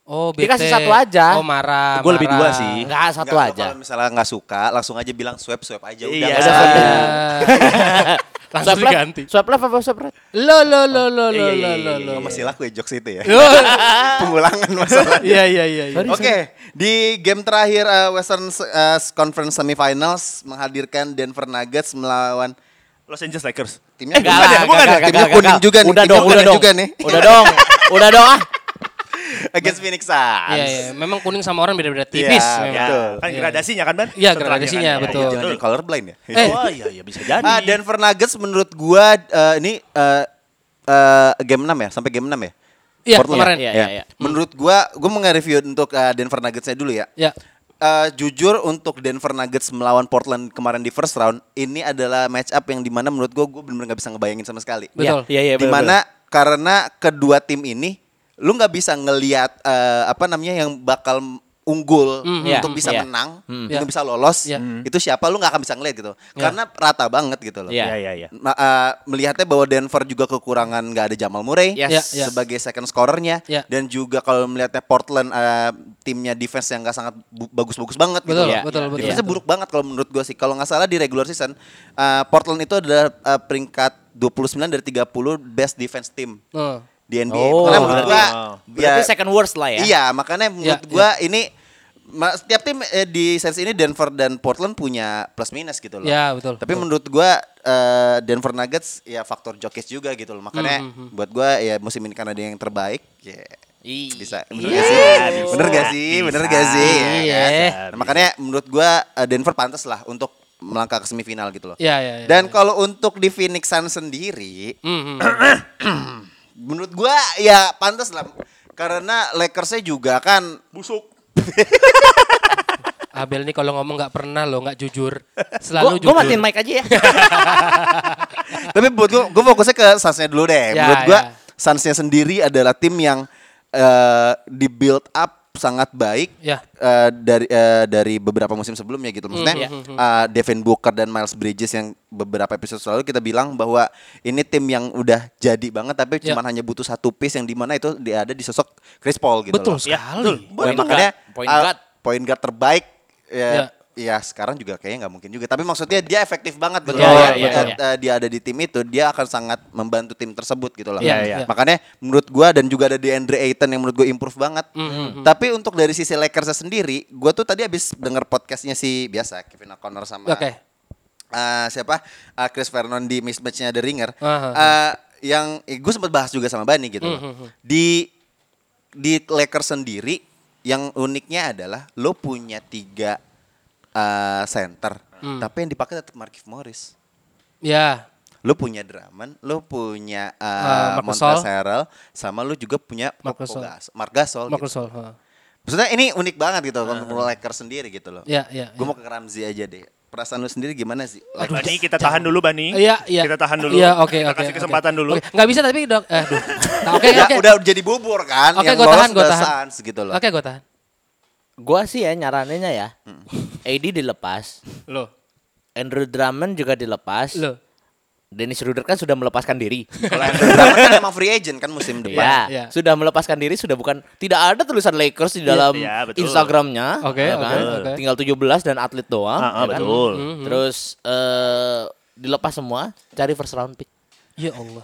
Oh, Dikasih bete. satu aja. Oh, marah. Gua lebih dua sih. Enggak satu Enggak, aja. Kalau misalnya nggak suka, langsung aja bilang swap swap aja udah. Iya. Udah. Langsung Swipe left, diganti. Swipe left apa swipe right? Lo lo lo lo lo Iya, lo iya, lo iya, lo. Oh, masih laku ya jokes itu ya. Pengulangan masalah. Iya iya iya. iya. Oke, di game terakhir uh, Western uh, Conference Semifinals menghadirkan Denver Nuggets melawan Los Angeles Lakers. timnya Enggak bukan lah, ya, bukan ya? timnya kuning juga nih. Udah dong, udah kuning dong. juga nih. Udah dong. Udah dong ah. Against Phoenix Suns. Iya iya. Memang kuning sama orang beda-beda tipis. Iya, memang. Ya, Betul. kan Iya. gradasinya kan, Ban? Iya, gradasinya, kan. betul. Iya, Jangan jangan colorblind ya. Eh. Oh iya, iya bisa jadi. Ah, Denver Nuggets menurut gua uh, ini uh, uh, game 6 ya, sampai game 6 ya? Iya, Portland. kemarin. Iya, Ya. iya, iya. Menurut gua, gua mau nge-review untuk uh, Denver Nuggets-nya dulu ya. Ya. Eh, jujur untuk Denver Nuggets melawan Portland kemarin di first round ini adalah match up yang di mana menurut gue gue benar-benar nggak bisa ngebayangin sama sekali. Betul. Iya, iya, bener, di mana karena kedua tim ini lu nggak bisa ngelihat eh, apa namanya yang bakal unggul Iya, untuk bisa iya. menang, Hmm. untuk bisa lolos, Iya. itu siapa lu nggak akan bisa ngeliat gitu, karena rata banget gitu loh. Iya. Iya, iya, iya. Ma- eh, melihatnya bahwa Denver juga kekurangan nggak ada Jamal Murray Yes. Iya, iya. sebagai second scorernya Iya. dan juga kalau melihatnya Portland eh, timnya defense yang nggak sangat bagus-bagus banget Betul, gitu. Iya. betul, betul. Defense buruk banget kalau menurut gue sih. Kalau nggak salah di regular season eh, Portland itu adalah eh, peringkat 29 dari 30 best defense team Oh. Di NBA. Oh, Makanya menurut gua Berarti ya, second worst lah ya. Iya, makanya menurut Iya, gua ini ma- setiap tim eh, di series ini Denver dan Portland punya plus minus gitu loh. Ya, betul. Tapi betul. menurut gua eh, Denver Nuggets ya faktor Jokic juga gitu loh. Makanya Hmm, buat gua ya musim ini karena dia yang terbaik, ya Ih. bisa. Bener Iya. gak sih? Bisa. Bener gak sih? Bener gak Bisa. sih? Ya Iya. kan? Nah, makanya menurut gua eh, Denver pantas lah untuk melangkah ke semifinal gitu loh. Ya, ya, ya. Dan kalau untuk di Phoenix Suns sendiri, Hmm, hmm. menurut gua ya pantas lah karena Lakersnya juga kan busuk. Abel nih kalau ngomong nggak pernah loh, nggak jujur. Gue Selalu jujur. matiin mic aja ya. Tapi buat gua, gua fokusnya ke Sunsnya dulu deh. Ya, Menurut gua ya. Sunsnya sendiri adalah tim yang eh, di build up sangat baik Ya. eh, dari eh, dari beberapa musim sebelumnya gitu. Maksudnya ya. eh, Devin Booker dan Miles Bridges yang beberapa episode selalu kita bilang bahwa ini tim yang udah jadi banget tapi Ya. cuma hanya butuh satu piece yang di mana itu dia ada di sosok Chris Paul gitu Betul loh. Ya, sekali. Nah, Point makanya guard, point uh, guard. point guard terbaik ya, Ya. Ya sekarang juga kayaknya nggak mungkin juga. Tapi maksudnya dia efektif banget gitu. Betul, ya, ya, Ketika, ya. uh, dia ada di tim itu, dia akan sangat membantu tim tersebut gitu loh. Iya, iya. Makanya menurut gua dan juga ada di Andre Ayton yang menurut gue improve banget. Mm-hmm. Tapi untuk dari sisi Lakers sendiri, gua tuh tadi habis denger podcastnya si biasa Kevin O'Connor sama Oke. uh, siapa uh, Chris Vernon di mismatchnya The Ringer. Aha. Uh, yang eh, gue sempat bahas juga sama Bani gitu. loh. Mhm. Di di Lakers sendiri yang uniknya adalah lo punya tiga uh, center, Hmm. tapi yang dipakai tetap Markif Morris. Ya. Lo punya Drummond, lo punya Uh, uh, Harrell, sama lo juga punya Marc Gasol. Marc Gasol. Gitu. Maksudnya ini unik banget gitu untuk Lakers sendiri gitu loh. Ya, ya. Gue mau ke Ramzi aja deh. Perasaan lu sendiri gimana sih? Bani kita tahan dulu Bani. Iya, iya. Kita tahan dulu. Iya, oke, Kita oke. kasih oke. kesempatan dulu. Oke, Nggak bisa tapi dok. Eh, aduh. Nah, Oke, udah, oke. udah jadi bubur kan? Oke, yang gue tahan, gue tahan. Gitu loh. Oke, gue tahan. Gua sih ya nyaraninnya ya. AD dilepas. Lo. Andrew Drummond juga dilepas. Lo. Dennis Schroeder kan sudah melepaskan diri. Kalau Andrew Drummond kan emang free agent kan musim depan. Ya, Iya. sudah melepaskan diri sudah bukan tidak ada tulisan Lakers di dalam Iya, betul. Instagramnya, Oke, ya oke, kan? oke. Tinggal 17 dan atlet doang, Ah, ah, ya kan? betul. Terus eh dilepas semua, cari first round pick. Ya Allah.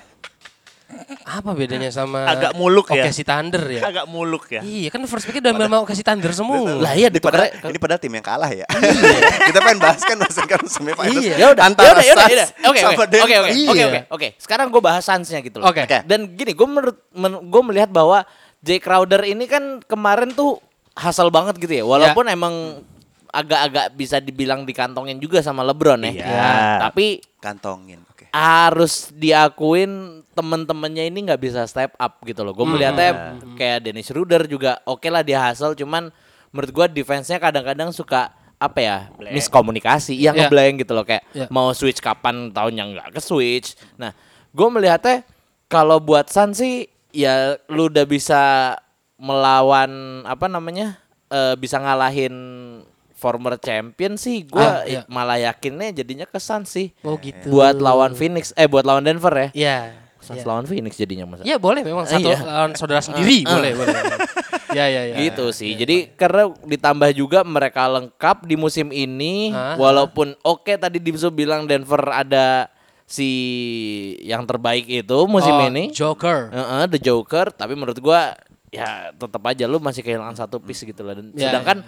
Apa bedanya sama Agak muluk ya. Oke si Thunder ya? Agak muluk ya. Iya kan first pick udah mau kasih Thunder semua. Lah iya Ini padahal, ini padahal tim yang kalah ya. Kita pengen bahas kan bahas kan semifinals Iya. Ya udah, antara ya udah, ya udah, Suns ya udah. Oke, sama oke, oke, oke, Iya. oke, oke, oke. Sekarang gue bahas Suns-nya gitu loh. Oke. Oke. Dan gini, gue menurut men, gue melihat bahwa Jay Crowder ini kan kemarin tuh hasil banget gitu ya. Walaupun emang agak-agak bisa dibilang dikantongin juga sama LeBron ya. Iya. Tapi Kantongin. Harus diakuin temen-temennya ini nggak bisa step up gitu loh. Gue melihatnya kayak Dennis Schroeder juga oke lah dia hasil, cuman menurut gue defense-nya kadang-kadang suka apa ya miskomunikasi, yang Iya. ngeblank gitu loh kayak Iya. mau switch kapan tahunnya nggak ke switch. Nah, gue melihatnya kalau buat Sun sih ya lu udah bisa melawan apa namanya eh, bisa ngalahin former champion sih gue Ah, iya. malah yakinnya jadinya kesan sih Oh gitu. buat lawan Phoenix eh buat lawan Denver ya Iya. Suns Iya. lawan Phoenix jadinya masa Ya boleh memang satu Iya. lawan saudara sendiri boleh boleh. Ya ya ya. gitu sih jadi karena ditambah juga mereka lengkap di musim ini Ah, walaupun oke tadi Dimsu bilang Denver ada si yang terbaik itu musim Oh, ini Joker. Heeh, The Joker tapi menurut gua ya tetap aja lu masih kehilangan satu piece gitu lah dan Ya, sedangkan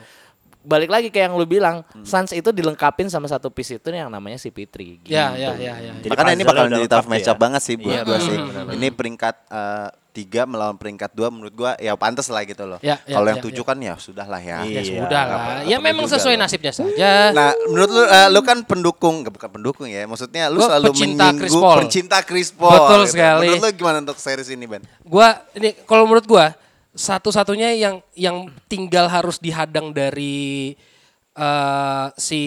balik lagi kayak yang lu bilang Suns itu dilengkapin sama satu piece itu yang namanya si Pitri gitu. Ya ya ya ya. Jadi Makanya ini bakal jadi tough match up ya. banget sih buat gua benar, sih. benar. Ini peringkat eh, tiga melawan peringkat dua menurut gua ya pantas lah gitu loh. Ya, ya, Kalau yang ya, tujuh ya. kan ya sudah lah ya. Ya Iya. sudah lah. Ya memang sesuai loh. nasibnya saja. Nah, menurut lu eh, lu kan pendukung, nggak bukan pendukung ya. Maksudnya lu Gua selalu pecinta menyinggung Chris Paul. pencinta Chris Paul. Betul gitu. sekali. Menurut lu gimana untuk series ini, Ben? Gua ini kalau menurut gua satu-satunya yang yang tinggal harus dihadang dari eh, si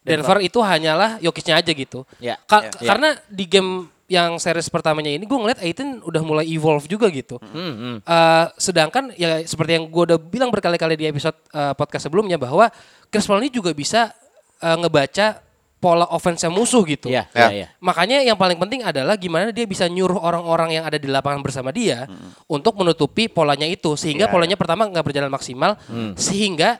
Denver, itu hanyalah Jokicnya aja gitu. Ya, Ka- ya, ya. Karena di game yang series pertamanya ini gue ngeliat Aiton udah mulai evolve juga gitu. Hmm, hmm. Eh, sedangkan ya seperti yang gue udah bilang berkali-kali di episode eh, podcast sebelumnya bahwa Chris Paul ini juga bisa eh, ngebaca pola offense musuh gitu. Iya, Ya. iya, iya. Makanya yang paling penting adalah gimana dia bisa nyuruh orang-orang yang ada di lapangan bersama dia untuk menutupi polanya itu sehingga Iya. polanya pertama nggak berjalan maksimal sehingga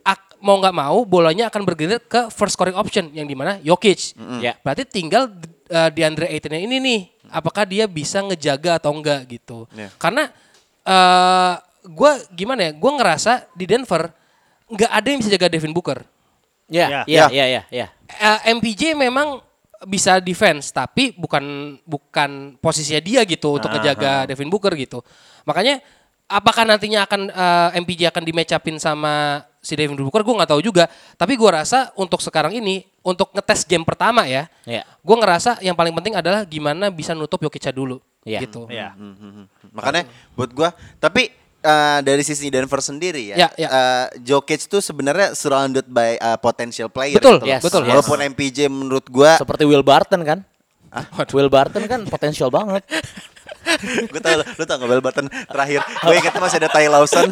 ak- mau nggak mau bolanya akan bergeser ke first scoring option yang di mana Jokic. Ya. Berarti tinggal uh, di Andre Ayton ini nih apakah dia bisa ngejaga atau enggak gitu. Iya. Karena eh gue gimana ya gue ngerasa di Denver nggak ada yang bisa jaga Devin Booker. Iya, Ya. iya, Ya. iya, iya, iya. Eh, MPJ memang bisa defense tapi bukan bukan posisinya dia gitu untuk ngejaga Devin Booker gitu. Makanya apakah nantinya akan eh, MPJ akan di match upin sama si Devin Booker gue nggak tahu juga. Tapi gue rasa untuk sekarang ini untuk ngetes game pertama ya, Iya. gue ngerasa yang paling penting adalah gimana bisa nutup Jokicnya dulu Iya. gitu. Iya. Makanya buat gua tapi eh, dari sisi Denver sendiri ya, Ya, ya. eh, Jokic tuh sebenarnya surrounded by eh, potential player. Betul, gitu. Yes, betul. yes. Walaupun MPJ menurut gua, Seperti Will Barton kan? Will Barton kan potensial banget. gue tau lu, lu tau gak Bel Barton terakhir, gue ingetnya masih ada Ty Lawson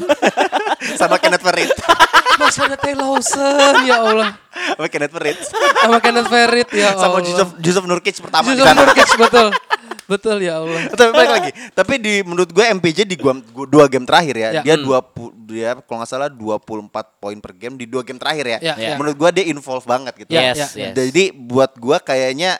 sama Kenneth Farid, Mas ada Taylor Lawson ya Allah. sama Kenneth Farid, Sama Kenneth Farid ya Allah. sama Yusuf Yusuf Nurkic pertama di Yusuf sana. Nurkic betul. Betul ya Allah. Tapi balik lagi. Tapi di menurut gue MPJ di gua, gua- dua game terakhir ya, Ya. dia Hmm. dua pu- dia kalau nggak salah 24 poin per game di dua game terakhir ya. Ya, ya. Menurut gue dia involve banget gitu. Ya, yes, ya. yes. Jadi buat gua kayaknya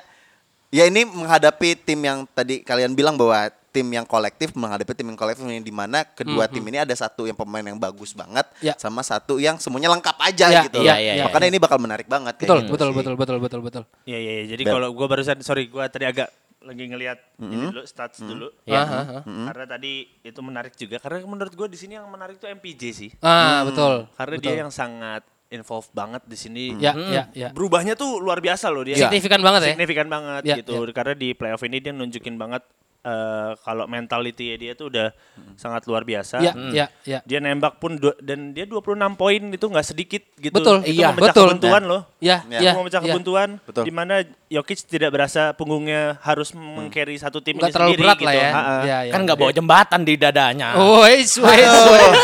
ya ini menghadapi tim yang tadi kalian bilang bahwa tim yang kolektif menghadapi tim yang kolektif yang di mana kedua tim ini ada satu yang pemain yang bagus banget Hmm, Ya. sama satu yang semuanya lengkap aja Ya, gitu. iya, loh. iya, iya. Makanya ini bakal menarik banget kayak Betul, gitu betul, sih. betul, betul, betul, betul. Iya iya iya. Jadi kalau gua barusan sorry gua tadi agak lagi ngelihat ini dulu stats dulu. Iya. Ya. Aha, aha. Karena tadi itu menarik juga karena menurut gua di sini yang menarik tuh MPJ sih. Ah, betul. Karena betul. dia yang sangat involved banget di sini. Ya, ya, ya. Berubahnya tuh luar biasa loh dia. Signifikan banget ya. Signifikan banget Ya, gitu. Karena di playoff ini dia nunjukin banget eh, kalau mentality dia tuh udah sangat luar biasa. Ya, ya, ya. Dia nembak pun du- dan dia 26 poin itu nggak sedikit gitu. Betul, Itu iya, memecah betul. kebuntuan loh. Ya, Ya. ya. Itu memecah ya. kebuntuan Betul. di mana Jokic tidak berasa punggungnya harus meng-carry satu tim Nggak ini terlalu sendiri berat gitu. lah ya. Ha-ha. Ya, ya. Kan nggak bawa jembatan di dadanya. Wes, wes, wes.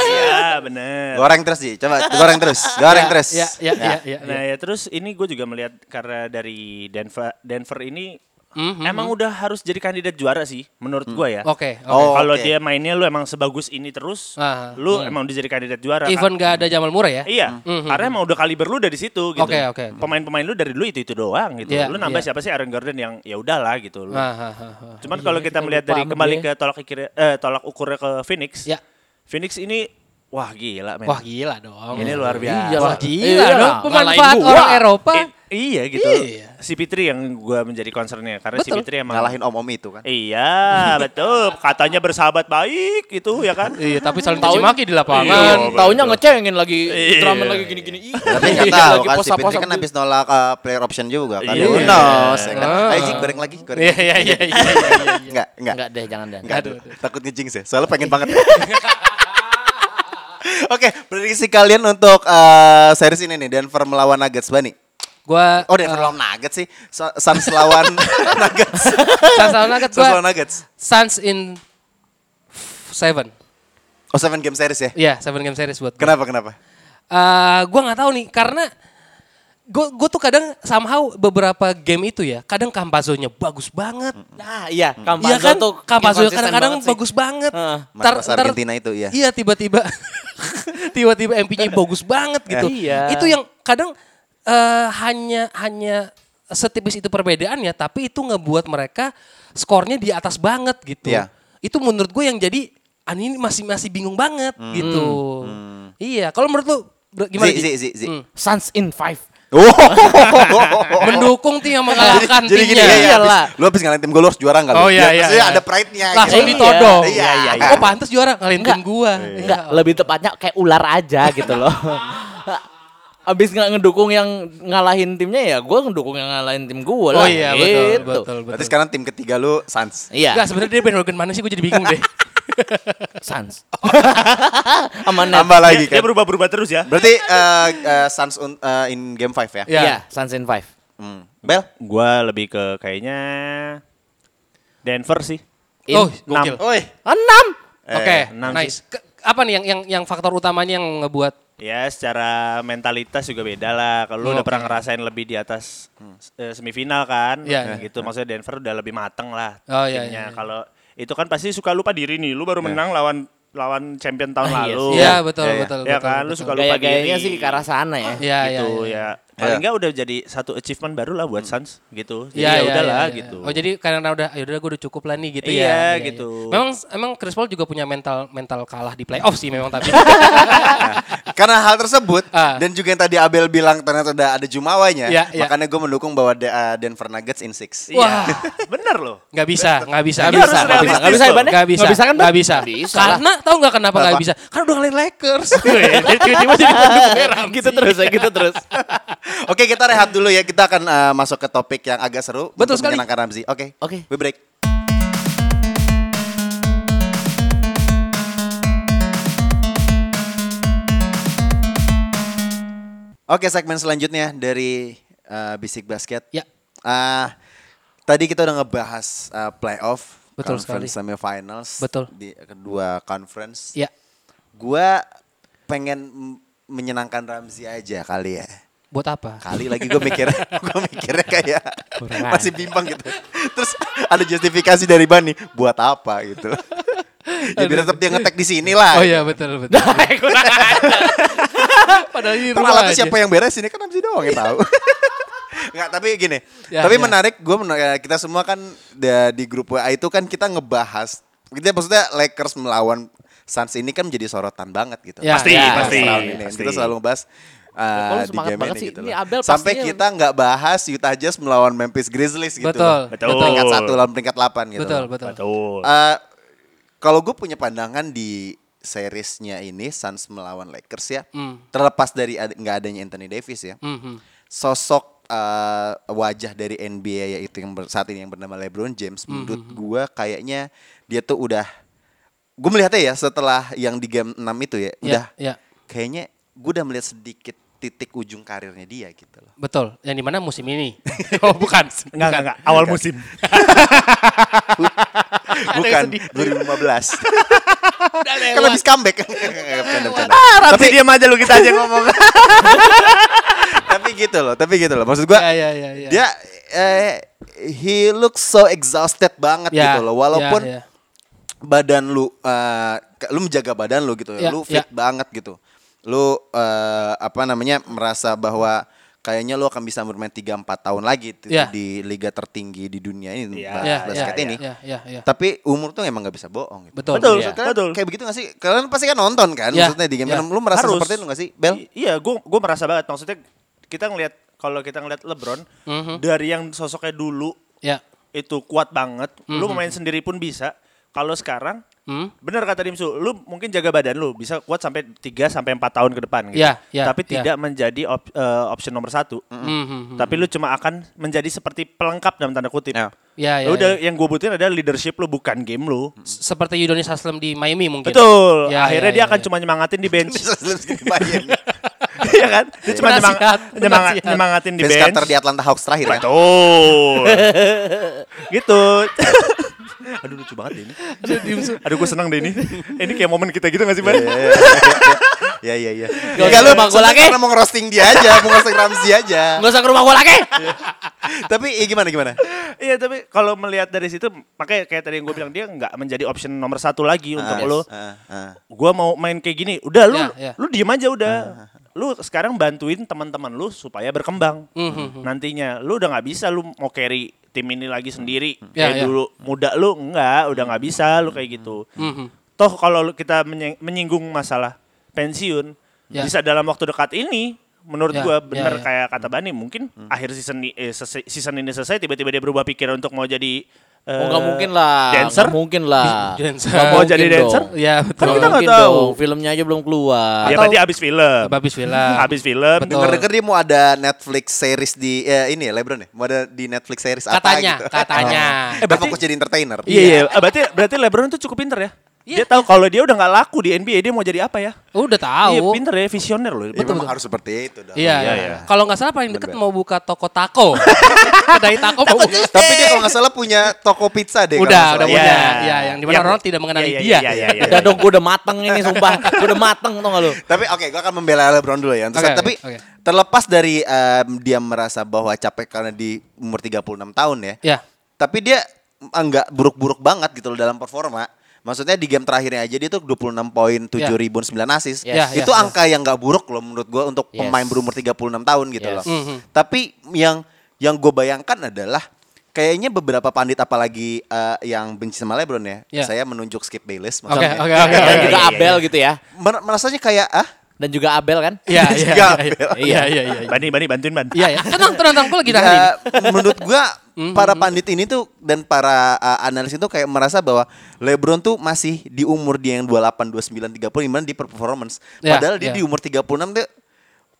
Iya, bener. Goreng terus sih, coba goreng terus, goreng Ya, terus. Ya, ya, ya, ya. Nah ya terus ini gue juga melihat karena dari Denver Denver ini Mhm, emang udah harus jadi kandidat juara sih menurut gue ya. Oke, oke. Oh, Kalau oke. dia mainnya lu emang sebagus ini terus, Ah, lu emang udah jadi kandidat juara. Even gak ada Jamal Murray ya? Iya, Mhm. karena emang udah kaliber lu dari situ gitu. Oke, oke. Pemain-pemain lu dari dulu itu itu doang gitu. Iya, lu nambah iya. siapa sih Aaron Gordon yang ya udahlah gitu. Lu. Ah, ah, ah. Cuman Iya, kalau kita lupa melihat dari kembali dia. ke tolak ukur eh, tolak ukurnya ke Phoenix. Ya. Phoenix ini wah gila men. Wah gila dong. Ini luar biasa. Wah Iya gila lah, dong. Pemanfaat orang Eropa. I- iya gitu. Iya. Si Fitri yang gua menjadi concernnya karena si Betul. Fitri emang Ngalahin om-om itu kan. Iya, betul. Katanya bersahabat baik itu ya kan? Iya, tapi saling Tahu- maki di Iya, lapangan. betul. Taunya ngecengin lagi, Iya. drama lagi gini-gini. Tapi iya, tahu lagi kan si Fitri kan gitu. habis nolak uh, player option juga kan. Iya. Who knows, ya kan? Ah. Ayo Jik, goreng lagi, goreng. Iya, iya, iya, iya, iya, iya. Enggak, enggak. Enggak deh, jangan deh. Takut ngejinx ya. Soalnya pengen banget. Oke, prediksi kalian untuk uh, series ini nih Denver melawan Nuggets Bani. Gua Oh, Denver lawan Nuggets sih. Su- Suns lawan Nuggets. Suns lawan Nuggets, Suns lawan Nuggets. Suns in seven. Oh, seven game series ya. Iya, seven game series buat. gua. Kenapa kenapa? Eh, gua nggak tahu nih karena gue gue tuh kadang somehow beberapa game itu ya kadang Campazzo-nya bagus banget Nah, iya, Iya Campazzo kan tuh Campazzo kadang-kadang sih. bagus banget. Ntar- Mas ntar- Argentina itu ya. iya tiba-tiba tiba-tiba MP-nya bagus banget gitu Iya. itu yang kadang eh, hanya hanya setipis itu perbedaannya tapi itu ngebuat mereka skornya di atas banget gitu Iya. itu menurut gue yang jadi ah, ini masih masih bingung banget gitu iya kalau menurut lu gimana Zi, Ji? Zi, Zi, Zi. Hmm. Suns in five. Oh. mendukung tim yang mengalahkan jadi, jadi gini timnya. ya, ya Iyalah. abis, lu habis ngalahin tim gue lu harus juara enggak lu? Oh, iya, Ya, iya, maksudnya iya. ada pride-nya Langsung gitu. Iya, ditodong. iya, iya, iya. Oh pantas juara ngalahin tim gua. Enggak, lebih tepatnya kayak ular aja gitu loh. Abis nggak ngedukung yang ngalahin timnya ya, gue ngedukung yang ngalahin tim gue lah. Oh iya betul gitu. betul betul. Berarti sekarang tim ketiga lu Suns. Iya. Enggak sebenarnya dia bandwagon mana sih gue jadi bingung deh. Suns. Sama Nets. Tambah lagi Dia kan. berubah-berubah terus ya. Berarti eh, eh, Suns un- eh, in game 5 ya? Ya. Iya, Suns in 5. Hmm. Bel? Gua lebih ke kayaknya Denver sih. Oh, Enam. gokil. Oi. Enam. Oke, enam nice. Ke- apa nih yang yang yang faktor utamanya yang ngebuat Ya secara mentalitas juga beda lah. Kalau lu Oh, udah oke. pernah ngerasain lebih di atas eh, semifinal kan, Iya, gitu. Maksudnya Denver udah lebih mateng lah. Oh, iya, timnya. iya, iya. Kalau itu kan pasti suka lupa diri nih. Lu baru menang lawan lawan champion tahun Ah, iya lalu. Iya, betul, iya. betul, Ya betul. kan, lu betul. suka lupa Gaya-gayanya diri. sih ke arah sana ya. Iya, iya, gitu iya. ya. Paling Iya. enggak udah jadi satu achievement baru lah buat Suns gitu. Jadi Iya, ya iya, udahlah iya, iya. gitu. Oh jadi karena udah ya udah gue udah cukup lah nih gitu Iya, ya. gitu. Memang emang Chris Paul juga punya mental mental kalah di playoff sih memang tapi. Karena hal tersebut Ah. dan juga yang tadi Abel bilang ternyata udah ada Jumawanya, Iya, iya. makanya gue mendukung bahwa De- uh, Denver Nuggets in six. Iya. Wah. Bener loh. Nggak bisa, nggak bisa. Nggak bisa, harus nggak bisa, nggak bisa ya, ya? Nggak bisa, Nggak bisa kan? Nggak bisa. Bisa Karena tahu nggak kenapa nggak bisa? Karena udah ngalahin Lakers. Tiba-tiba jadi pendukung merah. gitu terus ya, gitu terus. Oke, kita rehat dulu ya. Kita akan uh, masuk ke topik yang agak seru. Betul sekali. menyenangkan Ramzi. Oke. Oke. We break. Oke, segmen selanjutnya dari uh, Bisik Basket. Ya. Ah, tadi kita udah ngebahas uh, playoff, Betul conference sekali. semifinals Betul. di kedua conference. Ya. Gua pengen menyenangkan Ramzi aja kali ya. Buat apa? Kali lagi gue mikir, gue mikirnya kayak Kurang masih bimbang gitu. Terus ada justifikasi dari Bani, buat apa gitu. ya biar tetap dia ngetek di sini lah. Oh iya betul betul. Padahal ini rumah aja. siapa yang beres ini kan Ramzi doang yang tahu. Enggak, tapi gini. Ya, tapi ya. menarik gue kita semua kan di grup WA itu kan kita ngebahas kita maksudnya Lakers melawan Suns ini kan menjadi sorotan banget gitu. Ya, Pasti, ya, pasti. Ini. pasti. Kita selalu ngebahas uh, di game ini sih? gitu Ini. Abel Sampai pastinya- kita nggak bahas Utah Jazz melawan Memphis Grizzlies gitu. Betul, loh. betul. Peringkat satu lawan peringkat 8 gitu. Betul loh. betul. Betul. Eh, kalau gue punya pandangan di seriesnya ini Suns melawan Lakers ya, Hmm. terlepas dari ad- nggak adanya Anthony Davis ya, Mhm. sosok eh, wajah dari NBA yaitu yang ber- saat ini yang bernama LeBron James, Hmm, menurut gue kayaknya dia tuh udah, gue melihatnya ya setelah yang di game 6 itu ya, udah Ya, ya. kayaknya gue udah melihat sedikit titik ujung karirnya dia gitu loh. Betul. Yang di mana musim ini? oh bukan. Enggak, enggak, enggak. Awal musim. Bukan sedih. 2015. Udah kan habis comeback. Bercanda, bercanda. Tapi diam aja lu kita aja ngomong. tapi gitu loh, tapi gitu loh. Maksud gua Ya ya ya. ya. dia eh, he looks so exhausted banget Ya, gitu loh. Walaupun ya, ya. badan lu ke- lu menjaga badan lu gitu, Ya, lu fit ya. banget gitu. Lu eh, apa namanya merasa bahwa kayaknya lu akan bisa bermain 3 4 tahun lagi tuh Ya. di liga tertinggi di dunia ini Iya, bas- Ya, basket ya, ini. Ya ya ya. Tapi umur tuh emang gak bisa bohong gitu. Betul. Betul, iya. Kalian betul. kayak begitu gak sih? Kalian pasti kan nonton kan? Ya, Maksudnya di game enam. Lu merasa Harus. seperti itu gak sih, Bel? I- Iya, gue gue merasa banget. Maksudnya kita ngelihat kalau kita ngelihat LeBron Mhm. dari yang sosoknya dulu Ya. itu kuat banget, lu Mhm. main sendiri pun bisa. Kalau sekarang Hmm? bener kata Dimsu, lu mungkin jaga badan lu bisa kuat sampai 3 sampai 4 tahun ke depan gitu. Ya, ya, Tapi ya. tidak menjadi op- eh, option nomor satu. Mhm. Tapi lu cuma akan menjadi seperti pelengkap dalam tanda kutip. Ya. Ya ya. Ya udah ya. yang gue butuhin adalah leadership lu bukan game lu. Seperti Yudonis Haslem di Miami mungkin. Betul. Ya, Akhirnya ya, dia ya, akan ya. cuma nyemangatin di bench. Iya kan? Dia cuma nyemang- nyemangat- penasihat. nyemangatin di Vince bench. Carter di Atlanta Hawks terakhir ya. Betul. gitu. Aduh lucu banget deh ini. Aduh gue senang deh ini. Ini kayak momen kita gitu gak sih, Ban? Iya iya iya. Gak Enggak lu usah rumah gua lagi. karena mau ngerosting dia aja, mau ngerosting Ramzi aja. Nggak usah ke rumah gua lagi. Tapi ya gimana gimana? Iya tapi kalau melihat dari situ makanya kayak tadi yang gue bilang dia nggak menjadi option nomor satu lagi untuk Ah, lo. ah, ah. Gue mau main kayak gini, udah lu Ya, ya. lu diem aja udah. Lu sekarang bantuin teman-teman lu supaya berkembang. Mhm. Nantinya lu udah nggak bisa lu mau carry tim ini lagi sendiri Ya, kayak ya. dulu muda lu enggak udah nggak bisa lu kayak gitu. Mhm. Toh kalau kita menying- menyinggung masalah pensiun Ya. bisa dalam waktu dekat ini menurut Ya, gua ya, bener ya. kayak kata Bani mungkin akhir season eh, season ini selesai tiba-tiba dia berubah pikiran untuk mau jadi Oh eh, nggak mungkin lah. dancer Nggak mungkin lah. Dancer. Nggak Mau mungkin jadi dong. dancer? Ya Kan betul. kita nggak Mungkin tahu. dong, Filmnya aja belum keluar. ya berarti abis film Habis film. habis film. Dengar-dengar dia mau ada Netflix series di eh, ini ya Lebron ya? Mau ada di Netflix series apa Katanya, gitu. katanya. Oh. Eh, fokus jadi entertainer. iya iya Eh, berarti berarti LeBron itu cukup pinter ya Dia tahu kalau dia udah nggak laku di NBA dia mau jadi apa ya? Udah tahu. Iya, pinter ya, visioner loh. Ya, memang harus seperti itu dong. Iya, Iya, iya. iya. Kalau nggak salah paling deket mau buka toko taco. Kedai taco mau buka. Tapi dia kalau nggak salah punya toko pizza deh. kalau Udah, nggak udah punya. Iya. Ya, yang di mana Yang- orang tidak mengenali Iya, iya, dia. Iya, iya, iya. Udah dong, gue udah mateng ini sumpah. Gue udah mateng tau gak lu? Tapi oke, gue akan membela LeBron dulu ya. Tapi terlepas dari dia merasa bahwa capek karena di umur 36 tahun ya. Ya. Tapi dia enggak buruk-buruk banget gitu loh dalam performa. Maksudnya di game terakhirnya aja dia tuh 26 poin, 7 Ya. rebound, 9 assist. Ya, ya, itu ya. angka yang nggak buruk loh menurut gua untuk Yes. pemain berumur 36 tahun gitu Yes. loh. Mhm. Tapi yang yang gue bayangkan adalah kayaknya beberapa pandit apalagi eh, yang benci sama LeBron ya. Ya. Saya menunjuk Skip Bayless Oke, maksudnya. oke, oke. Dan oke. juga iya, Abel gitu ya. Mer- merasanya kayak ah Dan juga Abel kan. Iya, iya, Juga iya, Abel. iya, iya, iya. iya. Bani, Bani, bantuin Ban. Iya, ya. Tenang, tenang, tenang. Gue lagi nahan ini. Ya, menurut gua Mhm. para pandit ini tuh dan para uh, analis itu kayak merasa bahwa LeBron tuh masih di umur dia yang 28, 29, 30 gimana di performance. Ya, Padahal dia ya. di umur 36 tuh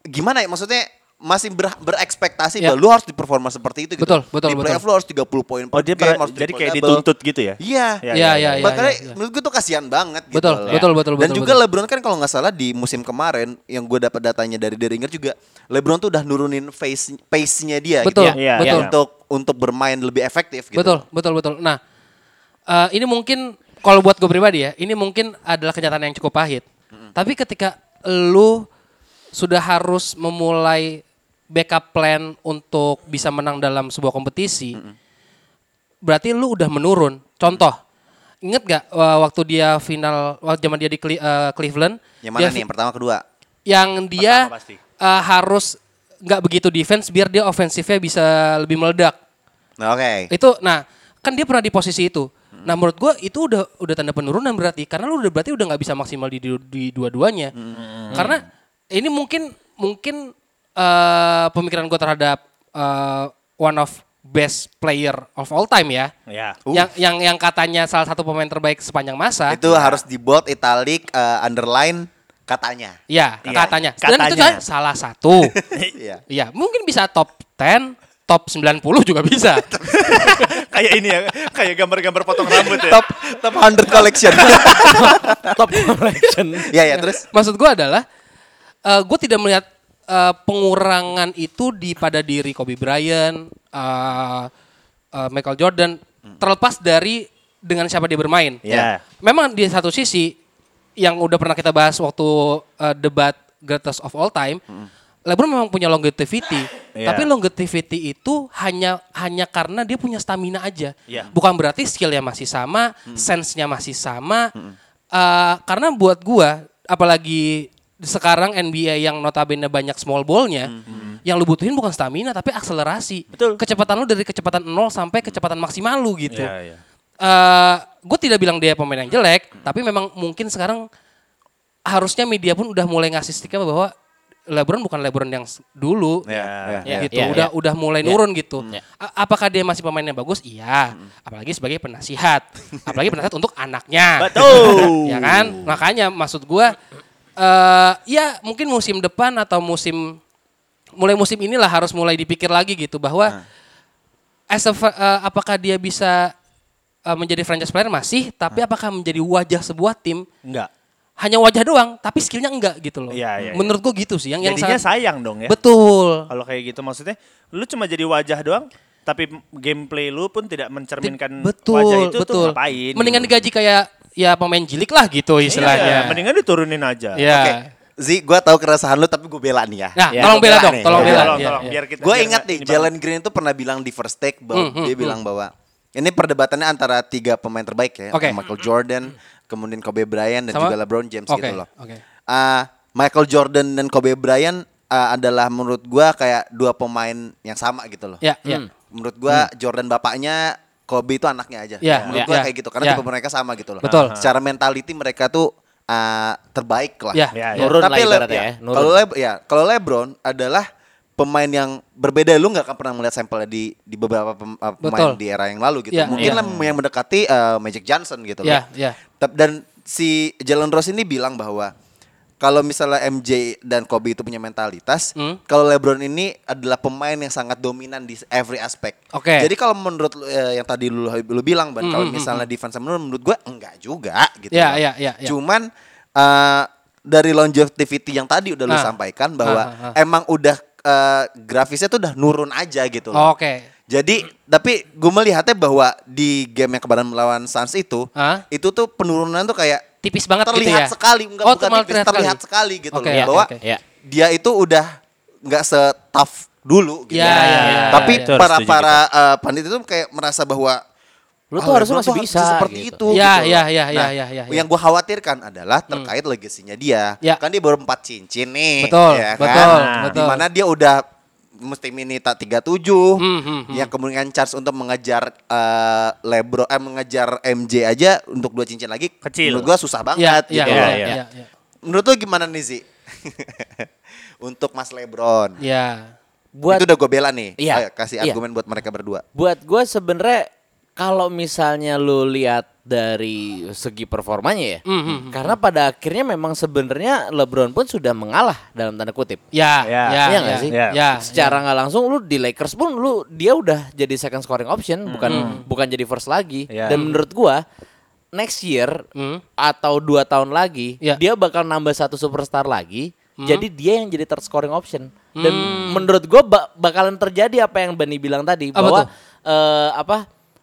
gimana ya maksudnya masih ber- berekspektasi Ya. bahwa lu harus di performa seperti itu gitu. Betul, betul, Di playoff betul. lu harus 30 poin per Oh, dia game, harus jadi kayak triple-double. dituntut gitu ya? Iya. Iya, Iya, iya, iya. Makanya iya. menurut gue tuh kasihan banget gitu Betul, loh. betul, betul, Dan betul, juga betul. LeBron kan kalau nggak salah di musim kemarin yang gue dapat datanya dari Deringer juga LeBron tuh udah nurunin pace pace-nya dia Betul, gitu. Iya, betul. iya. Untuk untuk bermain lebih efektif gitu. Betul, betul, betul. Nah, eh, ini mungkin kalau buat gue pribadi ya, ini mungkin adalah kenyataan yang cukup pahit. Tapi ketika lu sudah harus memulai backup plan untuk bisa menang dalam sebuah kompetisi, berarti lu udah menurun. Contoh, inget gak eh, waktu dia final, waktu zaman dia di Cle- eh, Cleveland, Yang mana dia nih? Yang pertama kedua? yang dia Pertama pasti. eh, harus nggak begitu defense biar dia ofensifnya bisa lebih meledak. Oke. Itu nah, kan dia pernah di posisi itu. Nah, menurut gua itu udah udah tanda penurunan berarti karena lu udah berarti udah nggak bisa maksimal di, di, di dua-duanya. Karena ini mungkin mungkin eh, pemikiran gua terhadap eh, one of best player of all time ya. Ya. Yang yang yang katanya salah satu pemain terbaik sepanjang masa. Itu harus di bold, italic, eh, underline katanya. Ya, Iya, katanya. Dan itu katanya. salah satu. Iya. Iya, mungkin bisa top 10, top 90 juga bisa. kayak ini ya, kayak gambar-gambar potong rambut ya. top top 100 collection. Top collection. Iya ya terus. Maksud gue adalah, gue tidak melihat eh, pengurangan itu di pada diri Kobe Bryant, eh, eh, Michael Jordan, terlepas dari dengan siapa dia bermain. Ya. Memang di satu sisi yang udah pernah kita bahas waktu eh, debat greatest of all time, LeBron memang punya longevity, Iya. tapi longevity itu hanya hanya karena dia punya stamina aja, Iya. bukan berarti skillnya masih sama, sense-nya masih sama. Eh, karena buat gua, apalagi sekarang NBA yang notabene banyak small ballnya, yang lu butuhin bukan stamina tapi akselerasi. Betul. Kecepatan lu dari kecepatan 0 sampai kecepatan maksimal lu gitu Iya, iya. Gue tidak bilang dia pemain yang jelek, tapi memang mungkin sekarang harusnya media pun udah mulai ngasih stigma bahwa LeBron bukan LeBron yang dulu. Ya. Ya, gitu, ya, udah ya. udah mulai Ya. nurun gitu. Ya. A- apakah dia masih pemain yang bagus? Iya. Apalagi sebagai penasihat. Apalagi penasihat untuk anaknya. Betul. ya kan? Makanya maksud gua eh ya mungkin musim depan atau musim mulai musim inilah harus mulai dipikir lagi gitu bahwa as a eh, apakah dia bisa eh, menjadi franchise player masih, tapi apakah menjadi wajah sebuah tim Enggak. hanya wajah doang, tapi skillnya enggak gitu loh. Iya, iya, Menurut gua gitu sih, yang yang Jadinya sangat sayang dong ya. betul. Kalau kayak gitu maksudnya lu cuma jadi wajah doang tapi gameplay lu pun tidak mencerminkan betul, wajah itu tuh betul. ngapain. Mendingan digaji kayak ya pemain jilik lah gitu Iya, istilahnya. mendingan diturunin aja. Ya. Oke. Zi, gue tahu keresahan lu tapi gue bela nih ya. Nah, Ya, tolong gua bela bela dong, nih. tolong bela. tolong, Iya, tolong, iya. biar kita Gue ingat nih, Jalen Green itu pernah bilang di first take bahwa Hmm, hmm, dia bilang bahwa ini perdebatannya antara tiga pemain terbaik ya, Oke. Michael Jordan, kemudian Kobe Bryant dan Sama? juga LeBron James Oke, gitu loh. oke. Ah, Michael Jordan dan Kobe Bryant ah, adalah menurut gua kayak dua pemain yang sama gitu loh. Ya, ya. Menurut gua Jordan bapaknya, Kobe itu anaknya aja. Ya, menurut ya, gua ya. kayak gitu karena Ya. tipe mereka sama gitu loh. Betul. Secara mentality mereka tuh ah, terbaik lah. Ya, Ya, ya. Nurun Tapi Le- ibaratnya ya, ya. Kalau Le- ya, kalau LeBron adalah pemain yang berbeda lu nggak akan pernah melihat sampelnya di di beberapa pem- uh, pemain Betul. di era yang lalu gitu. Ya, Mungkin lah yang mendekati uh, Magic Johnson gitu loh. ya. Tep- Dan si Jalen Rose ini bilang bahwa kalau misalnya MJ dan Kobe itu punya mentalitas, Hmm. kalau LeBron ini adalah pemain yang sangat dominan di every aspect. Oke. Jadi kalau menurut lu, eh, yang tadi lu lu bilang, Ban, Hmm, kalau hmm, misalnya defense menurut menurut gue enggak juga gitu. Ya, loh. ya, ya, ya. Cuman eh, dari longevity yang tadi udah lu Ah. sampaikan bahwa Ah, ah, ah. emang udah eh, grafisnya tuh udah nurun aja gitu loh. Oke. Jadi tapi gue melihatnya bahwa di game yang kemarin melawan Suns itu, Hah? itu tuh penurunan tuh kayak Tipis banget gitu terlihat ya. sekali, enggak Oh, bukan tipis, terlihat terlihat sekali. sekali, gitu Oke, loh oke, bahwa oke. Ya. dia itu udah nggak se-tough dulu gitu. Ya, ya, ya, Tapi ya, ya. Itu harus para para eh, pandit itu kayak merasa bahwa Lu "Ah, tuh harusnya masih bisa seperti gitu. itu. Ya, gitu ya, ya, ya, Nah, ya, ya, ya. Yang gue khawatirkan adalah terkait legasinya dia. Ya. Kan dia baru empat cincin nih. Betul, ya kan? betul, Nah, betul. Di mana dia udah mesti minta 37 Hmm, hmm, hmm. yang kemungkinan chance untuk mengejar eh, Lebron eh mengejar MJ aja untuk dua cincin lagi Kecil. menurut gua susah banget Ya, gitu ya, loh. ya, ya, ya, ya. Menurut lu gimana nih Zi? untuk Mas Lebron. Ya. Buat Itu udah gue bela nih. Iya. Ayo kasih Iya. argumen buat mereka berdua. buat gue sebenarnya kalau misalnya lu lihat dari segi performanya ya, Hmm, hmm, hmm. karena pada akhirnya memang sebenarnya LeBron pun sudah mengalah dalam tanda kutip. Ya, Ya. ya, Iya ya, nggak sih? ya, Ya. Secara nggak langsung lu di Lakers pun lu dia udah jadi second scoring option, bukan bukan jadi first lagi. Iya. Dan menurut gua next year Hmm. atau dua tahun lagi Ya. dia bakal nambah satu superstar lagi. Jadi dia yang jadi third scoring option. Dan Hmm. menurut gua ba- bakalan terjadi apa yang Bani bilang tadi Apa bahwa tuh? eh, apa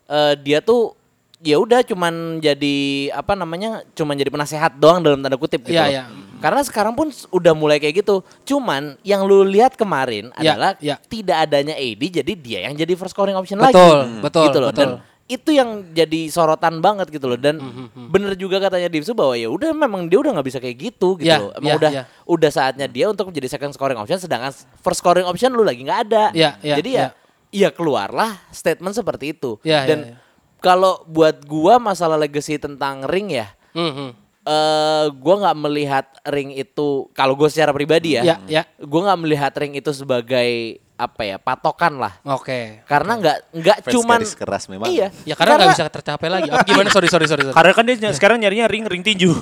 eh, dia tuh ya udah cuman jadi apa namanya cuman jadi penasehat doang dalam tanda kutip gitu. Iya, loh. iya. Karena sekarang pun udah mulai kayak gitu. Cuman yang lu lihat kemarin Ya, adalah ya. tidak adanya AD jadi dia yang jadi first scoring option lagi. Betul, betul, gitu loh. betul. Dan itu yang jadi sorotan banget gitu loh dan Hmm, bener juga katanya Divsu bahwa ya udah memang dia udah nggak bisa kayak gitu gitu Ya, loh. Emang ya, udah ya. udah saatnya dia untuk menjadi second scoring option sedangkan first scoring option lu lagi nggak ada. Ya, ya, jadi ya ya. Ya keluarlah statement seperti itu. Ya, ya, dan ya. kalau buat gua masalah legacy tentang ring ya Hmm, hmm. eh gua nggak melihat ring itu kalau gue secara pribadi ya, Ya, ya. gue nggak melihat ring itu sebagai apa ya patokan lah Oke. karena nggak nggak Fans cuman garis keras memang. iya Ya karena nggak bisa tercapai lagi. Apa gimana? Sorry, sorry, sorry. sorry. Karena kan dia ny- sekarang nyarinya ring ring tinju.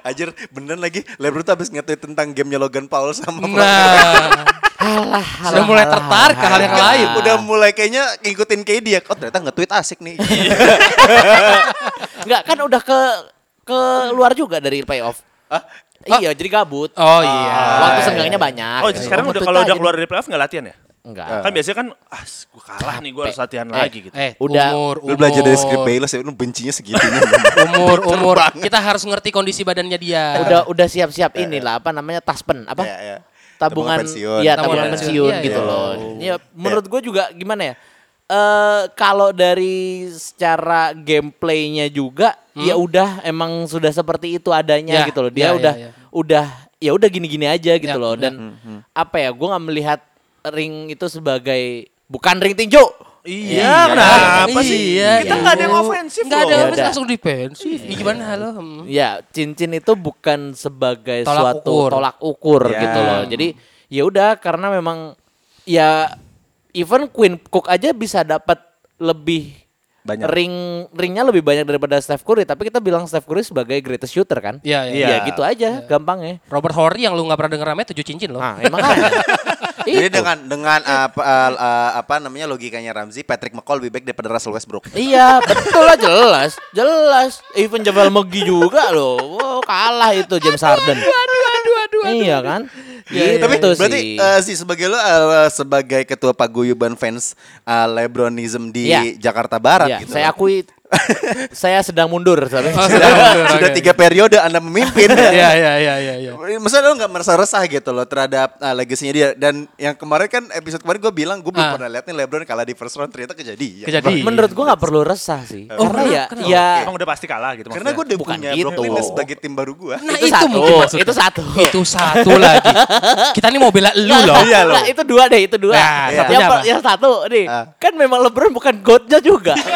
Anjir, bener lagi Lebron tuh habis nge-tweet tentang gamenya Logan Paul sama Nah, Alah, sudah mulai tertarik ke hal yang lain. Udah mulai kayaknya ngikutin KD ya. Oh ternyata nge-tweet asik nih. nggak kan udah ke ke luar juga dari playoff iya jadi gabut Oh iya. waktu senggangnya banyak Oh, sekarang udah kalau udah keluar dari playoff nggak latihan ya? enggak Kan biasanya kan ah gue kalah nih gue harus latihan lagi gitu. Eh, Udah. umur, Lu belajar dari umur. script Bayless ya, lu bencinya segitunya. umur, umur. Kita harus ngerti kondisi badannya dia. udah udah siap-siap inilah apa namanya taspen apa Ya, ya. Tabungan pensiun. ya Tabungan tabungan pensiun, pensiun iya, gitu iya. loh ya menurut gue juga gimana ya eh kalau dari secara gameplaynya juga ya udah emang sudah seperti itu adanya Hmm? Ya, gitu loh dia ya, udah ya, ya. udah ya udah gini-gini aja gitu Ya, loh ya. dan apa ya gue nggak melihat ring itu sebagai bukan ring tinju Iya, kenapa sih? Iya, Kita iya. nggak ada yang ofensif Nggak ada loh. Ya langsung defensif. Ih, Gimana halo? Hmm. Ya, cincin itu bukan sebagai Tolak suatu ukur. tolak ukur Ya. gitu loh. Jadi ya udah karena memang ya even Queen Cook aja bisa dapat lebih Banyak. ring ringnya lebih banyak daripada Steph Curry, tapi kita bilang Steph Curry sebagai greatest shooter kan? Iya, iya. Ya gitu aja gampangnya. Robert Horry yang lu nggak pernah denger namanya tujuh cincin loh. Nah, emang kan. Jadi Itu. dengan dengan apa uh, uh, apa namanya logikanya Ramzi, Patrick McCall lebih baik daripada Russell Westbrook. Iya, betul lah jelas. Jelas. Even Javel McGee juga loh. Wow, kalah itu James Harden. Aduh, aduh, aduh. Iya kan? Iya, Gitu Tapi sih. berarti uh, sih sebagai lo uh, sebagai ketua paguyuban fans uh, Lebronism di Iya. Jakarta Barat Iya, gitu. saya akui saya sedang mundur. Oh, sudah, Oke. sudah tiga periode Anda memimpin. Iya, iya, iya, iya, iya. Masa lo nggak merasa resah gitu loh terhadap uh, legasinya dia dan yang kemarin kan episode kemarin gue bilang gue belum Ah. pernah lihat nih LeBron kalah di first round ternyata kejadian. Kejadian. Menurut gua nggak perlu resah sih. Oh, Karena ya kenapa? ya Emang udah pasti kalah gitu Karena gue udah Bukan punya gitu. Brooklyn Nets sebagai tim baru gue. Nah, itu, itu satu, mungkin maksudnya. itu satu. Itu satu lagi. Kita nih mau bela lu loh. Iya loh. Nah, itu dua deh, itu dua. Nah, yang satu nih, Ah. kan memang LeBron bukan godnya juga.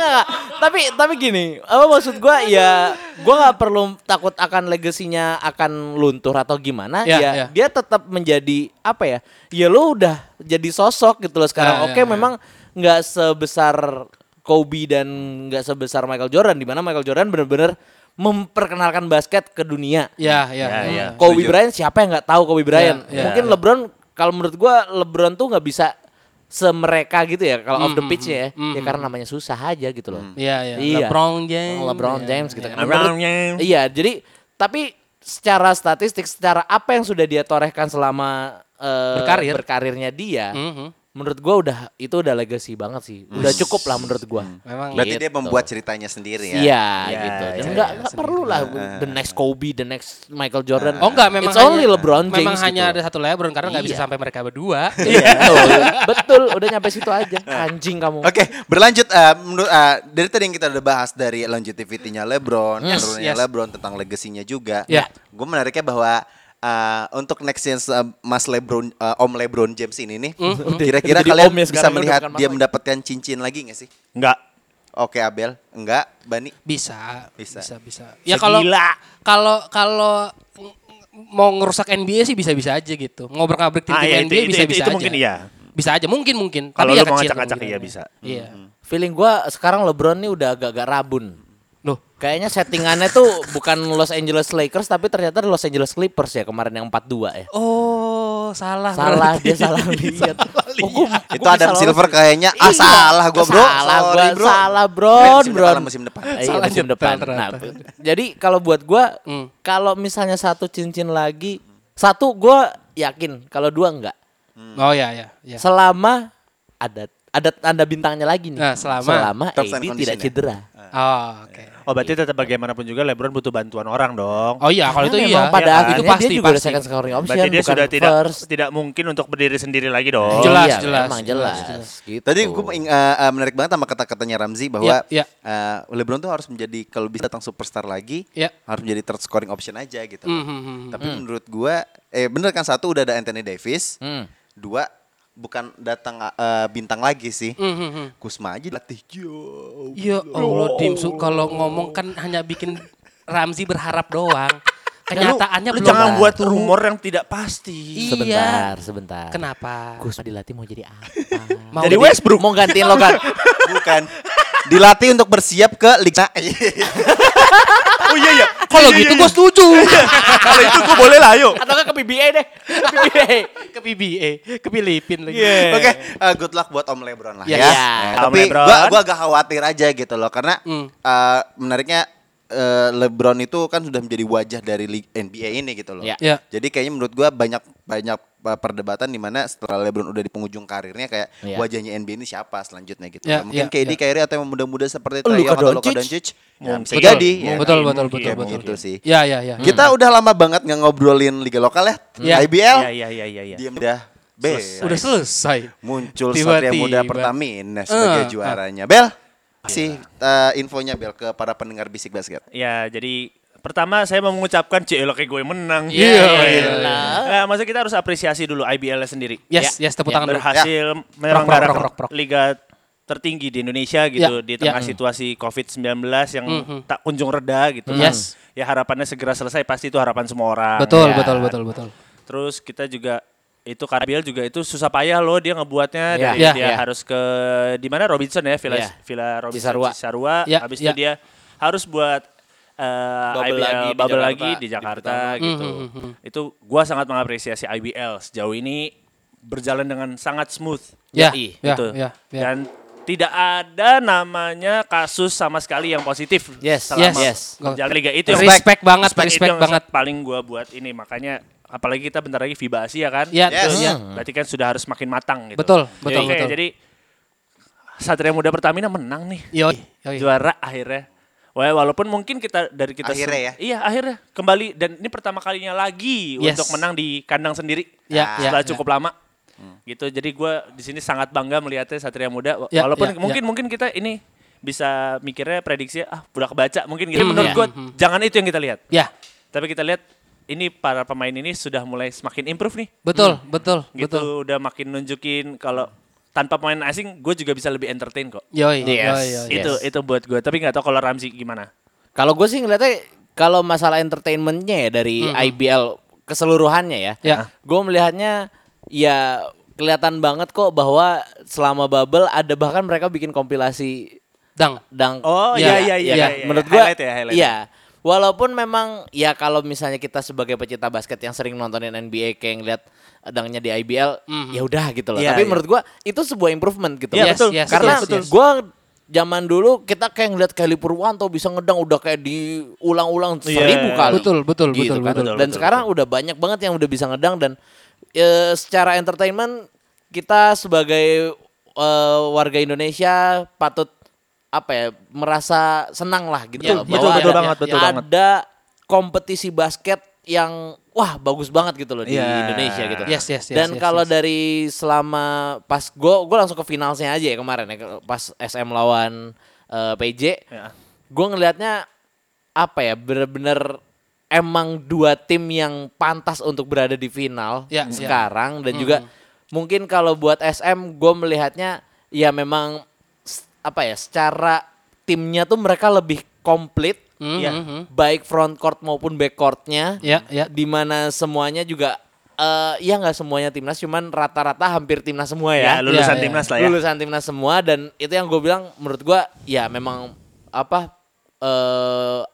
Nggak, tapi tapi gini, apa maksud gua ya gua nggak perlu takut akan legasinya akan luntur atau gimana Ya, ya, ya. dia tetap menjadi apa ya? Ya lu udah jadi sosok gitu loh sekarang. Ya, Oke, ya, ya. memang nggak sebesar Kobe dan nggak sebesar Michael Jordan di mana Michael Jordan benar-benar memperkenalkan basket ke dunia. Ya, ya. Ya, ya. Kobe Bryant siapa yang nggak tahu Kobe Bryant? Iya, iya. Mungkin LeBron kalau menurut gua LeBron tuh nggak bisa semereka gitu ya kalau off the pitch ya. Ya karena namanya susah aja gitu loh. Iya, iya. Iya. LeBron James. LeBron Iya. James gitu kan. LeBron Menurut- James. Iya, jadi tapi secara statistik, secara apa yang sudah dia torehkan selama eh, Berkarir. berkarirnya dia, Mhm. Menurut gua udah itu udah legacy banget sih. Udah cukup lah menurut gua. Memang Berarti dia Gitu. membuat ceritanya sendiri ya. Iya Ya, gitu. Dan ya, enggak ya, enggak perlu lah the next Kobe, the next Michael Jordan. Oh enggak, memang It's only hanya- LeBron James. Memang hanya gitu. ada satu LeBron karena nggak bisa Iya. sampai mereka berdua. Iya, betul. udah nyampe situ aja. Anjing kamu. Oke, berlanjut eh, menurut eh, dari tadi yang kita udah bahas dari longevity-nya LeBron, Yes, yes. LeBron tentang legasinya juga. Ya. Gue menariknya bahwa eh, untuk next chance eh, Mas LeBron eh, Om LeBron James ini nih, kira-kira Jadi kalian om ya bisa melihat dia lagi. mendapatkan cincin lagi nggak sih? Enggak. Oke Abel, enggak, Bani. Bisa, Bisa. bisa, bisa. Ya kalau kalau kalau mau ngerusak NBA sih bisa-bisa aja gitu. Ngobrak-ngabrik tim Ah, iya, NBA bisa-bisa itu aja. mungkin iya. Bisa aja, mungkin mungkin. Kalau Tapi lu ya mau ngacak-ngacak iya bisa. Iya. Feeling gua sekarang LeBron nih udah agak-agak rabun. Kayaknya settingannya tuh bukan Los Angeles Lakers tapi ternyata Los Angeles Clippers ya kemarin yang 4-2 ya. oh salah. Salah berarti. dia salah lihat. Oh, gua- Itu gua Adam bisa Silver lolos. kayaknya ah Iya, salah gua bro. Salah gua, Sorry, bro. salah bro, musim bro. depan lah, musim depan. Iya, Salah musim depan. ternyata. Nah, jadi kalau buat gua Hmm. kalau misalnya satu cincin lagi, satu gua yakin, kalau dua enggak. Oh ya ya. ya. Selama ada ada tanda bintangnya lagi nih. Nah, selama- and AD tidak ya? cedera. Oh, oke. Oh berarti tetap bagaimanapun juga LeBron butuh bantuan orang dong. Oh iya, kalau itu iya. pada Iya akhirnya itu pasti dia juga pasti. second scoring option Berarti dia bukan sudah tidak first. tidak mungkin untuk berdiri sendiri lagi dong. Jelas, iya, jelas, memang jelas, jelas. jelas. Gitu. Tadi gue menarik banget sama kata-katanya Ramzi bahwa Iya, iya. eh, LeBron tuh harus menjadi kalau bisa datang superstar lagi, Iya. harus menjadi third scoring option aja gitu. Hmm, hmm. Tapi menurut gua, eh bener kan satu udah ada Anthony Davis, Hmm. dua bukan datang eh, bintang lagi sih. Hmm, hmm, hmm. Kusma aja latih jauh. Ya Allah, Dimsu kalau ngomong kan hanya bikin Ramzi berharap doang. Kenyataannya lu belum jangan buat rumor yang tidak pasti. Iya. Sebentar, sebentar. Kenapa? Gus dilatih mau jadi apa? Mau Jadi di- Westbrook. Mau gantiin Logan. Bukan. Dilatih untuk bersiap ke Liga. Oh iya iya. Kalau gitu gue setuju. Kalau itu gue boleh lah ayo. Atau ke PBA deh. Ke PBA. ke PBA, ke Filipin lagi. Oke, eh, good luck buat Om LeBron lah Ya, ya. Eh, Om tapi LeBron. gua gua agak khawatir aja gitu loh karena Hmm. eh, menariknya eh, LeBron itu kan sudah menjadi wajah dari NBA ini gitu loh. Ya. Ya. Jadi kayaknya menurut gua banyak banyak eh, perdebatan di mana setelah LeBron udah di penghujung karirnya kayak Ya. wajahnya NBA ini siapa selanjutnya gitu. Ya, Mungkin ya, KD, ya. Kyrie atau yang muda-muda seperti Trae Young atau Luka Doncic. Ya, bisa jadi. ya. Betul, betul, Mungkin, betul, betul. Gitu sih. Ya, ya, ya. Kita udah lama banget nggak ngobrolin liga lokal ya. Ya. IBL. Iya iya iya iya. iya. Diam dah. Bel. Udah selesai. muncul Tiba-tiba. Satria Muda Pertamina sebagai Eh, juaranya. Bel, kasih eh, infonya Bel ke para pendengar bisik basket. Ya, jadi pertama saya mau mengucapkan CL kayak gue menang. Iya, Iya. iya. Nah, maksudnya kita harus apresiasi dulu IBL sendiri. Yes, yes, tepuk tangan dulu. Berhasil Prok, menyelenggarakan liga tertinggi di Indonesia gitu Ya, di tengah ya. situasi COVID-19 yang Mhm. tak kunjung reda gitu. kan. Yes. Ya harapannya segera selesai pasti itu harapan semua orang. Betul, ya. betul, betul, betul. Terus kita juga itu Karbiel juga itu susah payah loh dia ngebuatnya Ya. dari Ya. dia Ya. harus ke di mana Robinson ya Villa Ya. Villa Robinson Cisarua. Cisarua. Ya, habis ya. itu dia harus buat eh, Bubble IBL lagi di bubble Jakarta, lagi di di Jakarta pertama. gitu. Mhm, mhm. Itu gua sangat mengapresiasi IBL sejauh ini berjalan dengan sangat smooth. Ya, Yoi, ya, gitu. ya, ya. Dan tidak ada namanya kasus sama sekali yang positif Yes, selama yes. berjalan liga itu yang Respect banget, Respect respect itu yang banget. paling gua buat ini makanya apalagi kita bentar lagi FIBA Asia kan. Ya, Yes. ya. Berarti kan sudah harus makin matang gitu. Betul, betul, Oke, betul. Jadi Satria Muda Pertamina menang nih. Yoi, yoi. Juara akhirnya. Wah, walaupun mungkin kita dari kita Akhirnya ya? Iya, akhirnya kembali dan ini pertama kalinya lagi Yes. untuk menang di kandang sendiri. Ya, ya, setelah ya. cukup lama. Gitu. Jadi gua di sini sangat bangga melihatnya Satria Muda Ya, walaupun ya, mungkin ya. mungkin kita ini bisa mikirnya prediksi ah udah kebaca mungkin gitu. Hmm, Menurut ya. gua Hmm. jangan itu yang kita lihat. Ya, Tapi kita lihat ini para pemain ini sudah mulai semakin improve nih betul, betul, gitu betul. udah makin nunjukin kalau tanpa pemain asing gue juga bisa lebih entertain kok Yoi, Yes. yoi, yoi. itu itu buat gue tapi nggak tahu kalau Ramzi gimana Kalau gue sih ngeliatnya kalau masalah entertainmentnya ya dari IBL keseluruhannya ya, Ya. gue melihatnya ya kelihatan banget kok bahwa selama bubble ada bahkan mereka bikin kompilasi Dang. dang. Oh, iya, iya, iya, iya, kan? iya. Menurut gua Highlight ya, highlight. iya. Walaupun memang ya kalau misalnya kita sebagai pecinta basket yang sering nontonin NBA kayak ngeliat dangnya di IBL, ya udah gitu loh. Iya, Tapi iya. menurut gua itu sebuah improvement gitu. Iya, loh. betul. yes, Karena yes, yes. gua zaman dulu kita kayak ngeliat Kelly Purwanto bisa ngedang udah kayak diulang-ulang Iya. seribu kali. Betul, betul, Gitu betul, kan. betul, Dan betul, sekarang udah banyak banget yang udah bisa ngedang dan e, secara entertainment kita sebagai e, warga Indonesia patut apa ya merasa senang lah gitu Ya, loh, betul, bahwa betul ada- banget, betul banget. ada kompetisi basket yang wah bagus banget gitu loh di Iya. Indonesia gitu. Yes, yes, yes, Dan yes, kalau yes. dari selama pas gue gue langsung ke finalnya aja ya kemarin ya pas SM lawan eh, PJ, Ya. gue ngelihatnya apa ya bener-bener emang dua tim yang pantas untuk berada di final Ya, ya. sekarang dan juga mungkin kalau buat SM gue melihatnya ya memang apa ya secara timnya tuh mereka lebih komplit Mhm, Iya. mhm. baik front court maupun back courtnya Ya, ya. di mana semuanya juga eh ya nggak semuanya timnas cuman rata-rata hampir timnas semua ya, Ya, lulusan Iya, iya. timnas lah ya. lulusan timnas semua dan itu yang gue bilang menurut gue ya memang apa eh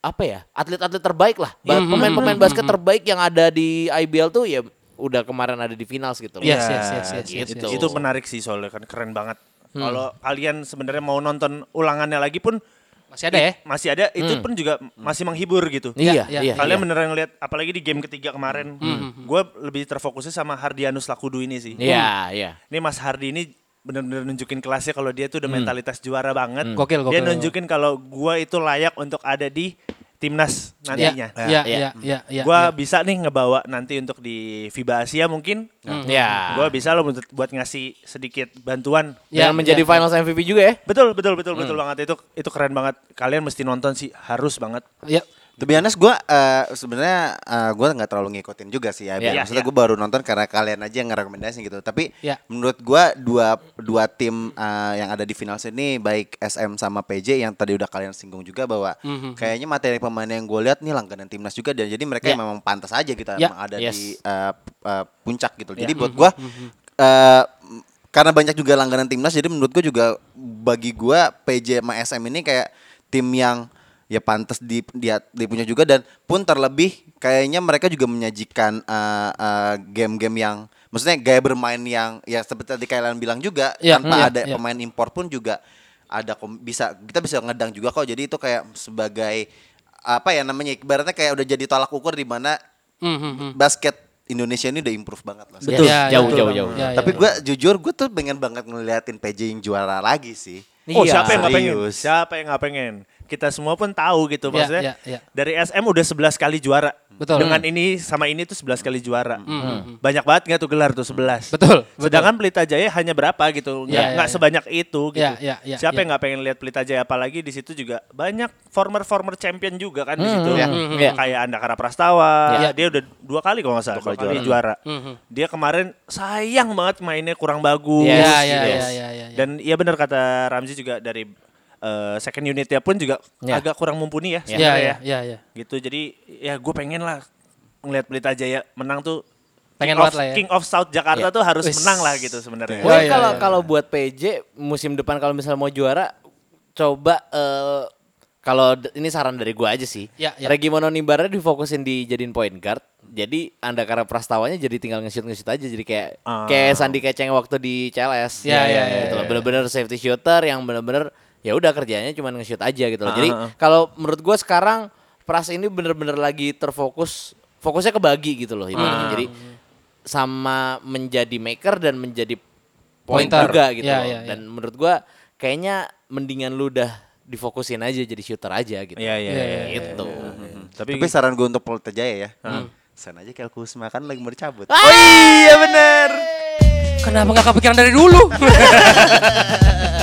apa ya atlet-atlet terbaik lah Mhm, pemain-pemain basket terbaik yang ada di IBL tuh ya udah kemarin ada di finals gitu loh. Yes, Ya, yes, yes, yes, yes, gitu. yes. Itu menarik sih soalnya kan keren banget. Kalau kalian sebenarnya mau nonton ulangannya lagi pun Masih ada ya? masih ada itu pun juga masih menghibur gitu. Iya, Iya, iya. Kalian iya. beneran ngeliat apalagi di game ketiga kemarin, gue lebih terfokusnya sama Hardianus Lakudu ini sih. Iya, iya. Ini Mas Hardi ini bener-bener nunjukin kelasnya kalau dia tuh udah mentalitas juara banget. Gokil, Dia gokil. nunjukin kalau gue itu layak untuk ada di timnas nantinya. Iya, iya. iya, iya, iya. gue iya. bisa nih ngebawa nanti untuk di FIBA Asia mungkin. Iya. Gue bisa loh untuk buat ngasih sedikit bantuan. Ya, Dengan menjadi ya. finals MVP juga ya. Betul, betul, betul, betul banget itu itu keren banget. Kalian mesti nonton sih, harus banget. Ya, To be honest, gue uh, sebenarnya uh, gue nggak terlalu ngikutin juga sih ya. Iya, Maksudnya iya. gue baru nonton karena kalian aja yang ngerekomendasi gitu. Tapi Iya. menurut gue dua dua tim uh, yang ada di final ini baik SM sama PJ yang tadi udah kalian singgung juga bahwa Mhm. kayaknya materi pemain yang gue lihat nih langganan timnas juga dan jadi mereka Iya. memang pantas aja gitu Iya. emang ada Yes. di uh, uh, puncak gitu. Jadi Iya. buat gue uh, karena banyak juga langganan timnas jadi menurut gue juga bagi gue PJ sama SM ini kayak tim yang ya pantas di dia dipunya juga dan pun terlebih kayaknya mereka juga menyajikan uh, uh, game-game yang maksudnya gaya bermain yang ya seperti tadi kalian bilang juga Iya, tanpa iya, ada iya. pemain impor pun juga ada kom- bisa kita bisa ngedang juga kok jadi itu kayak sebagai apa ya namanya ibaratnya kayak udah jadi tolak ukur di mana Mhm, mhm. basket Indonesia ini udah improve banget lah. Betul. Ya, ya, jauh, betul. jauh, jauh. Ya, ya, Tapi ya. gue jujur gue tuh pengen banget ngeliatin PJ yang juara lagi sih. Oh, Iya. siapa yang nggak pengen? Siapa yang nggak pengen? Kita semua pun tahu gitu Iya, maksudnya. iya, iya. Dari SM udah 11 kali juara. Betul. Dengan ini sama ini tuh 11 kali juara. Banyak banget nggak tuh gelar tuh 11. Betul, betul. Sedangkan Pelita Jaya hanya berapa gitu. Nggak Iya, iya, nggak iya. sebanyak itu gitu. Iya, iya, iya, Siapa iya. yang nggak pengen lihat Pelita Jaya apalagi di situ juga banyak former-former champion juga kan di situ. Iya, Hmm, iya. Kayak Andakara Prastawa, Iya. dia udah dua kali kalau nggak salah, Dua kali kali juara. Mhm. Dia kemarin sayang banget mainnya kurang bagus. Yes, Ya, ya, yes. ya, ya, ya, ya. Dan iya benar kata Ramzi juga dari eh, second unitnya pun juga Ya. agak kurang mumpuni ya Ya, sebenarnya ya, ya. ya, ya. Gitu. Jadi ya gue pengen lah ngelihat Pelita Jaya menang tuh Pengen King banget of, lah ya. King of South Jakarta Ya. tuh harus Wis. menang lah gitu sebenarnya. Ya, Wah ya, kalau ya. kalau buat PJ musim depan kalau misalnya mau juara coba eh kalau ini saran dari gua aja sih. Ya, ya. Regi Mononimbara difokusin di jadiin point guard. Jadi Andakara Prastawanya jadi tinggal nge-shoot nge-shoot aja jadi kayak Ah. kayak Sandi Keceng waktu di CLS. Ya, ya, ya, gitu ya. Bener-bener safety shooter yang bener-bener ya udah kerjanya cuma nge-shoot aja gitu loh. Ah, Jadi ah, ah. kalau menurut gua sekarang Pras ini bener-bener lagi terfokus fokusnya kebagi gitu loh ibaratnya. Jadi sama menjadi maker dan menjadi point Pointer. juga gitu Ya, loh. ya, ya. Dan menurut gua kayaknya mendingan lu udah difokusin aja jadi shooter aja gitu. Iya iya Iya, iya. iya, Gitu. Tapi, Tapi saran gue untuk Pelita Jaya ya. Sen aja Kel Kusma kan lagi mau dicabut. oh iya benar. Kenapa nggak kepikiran dari dulu?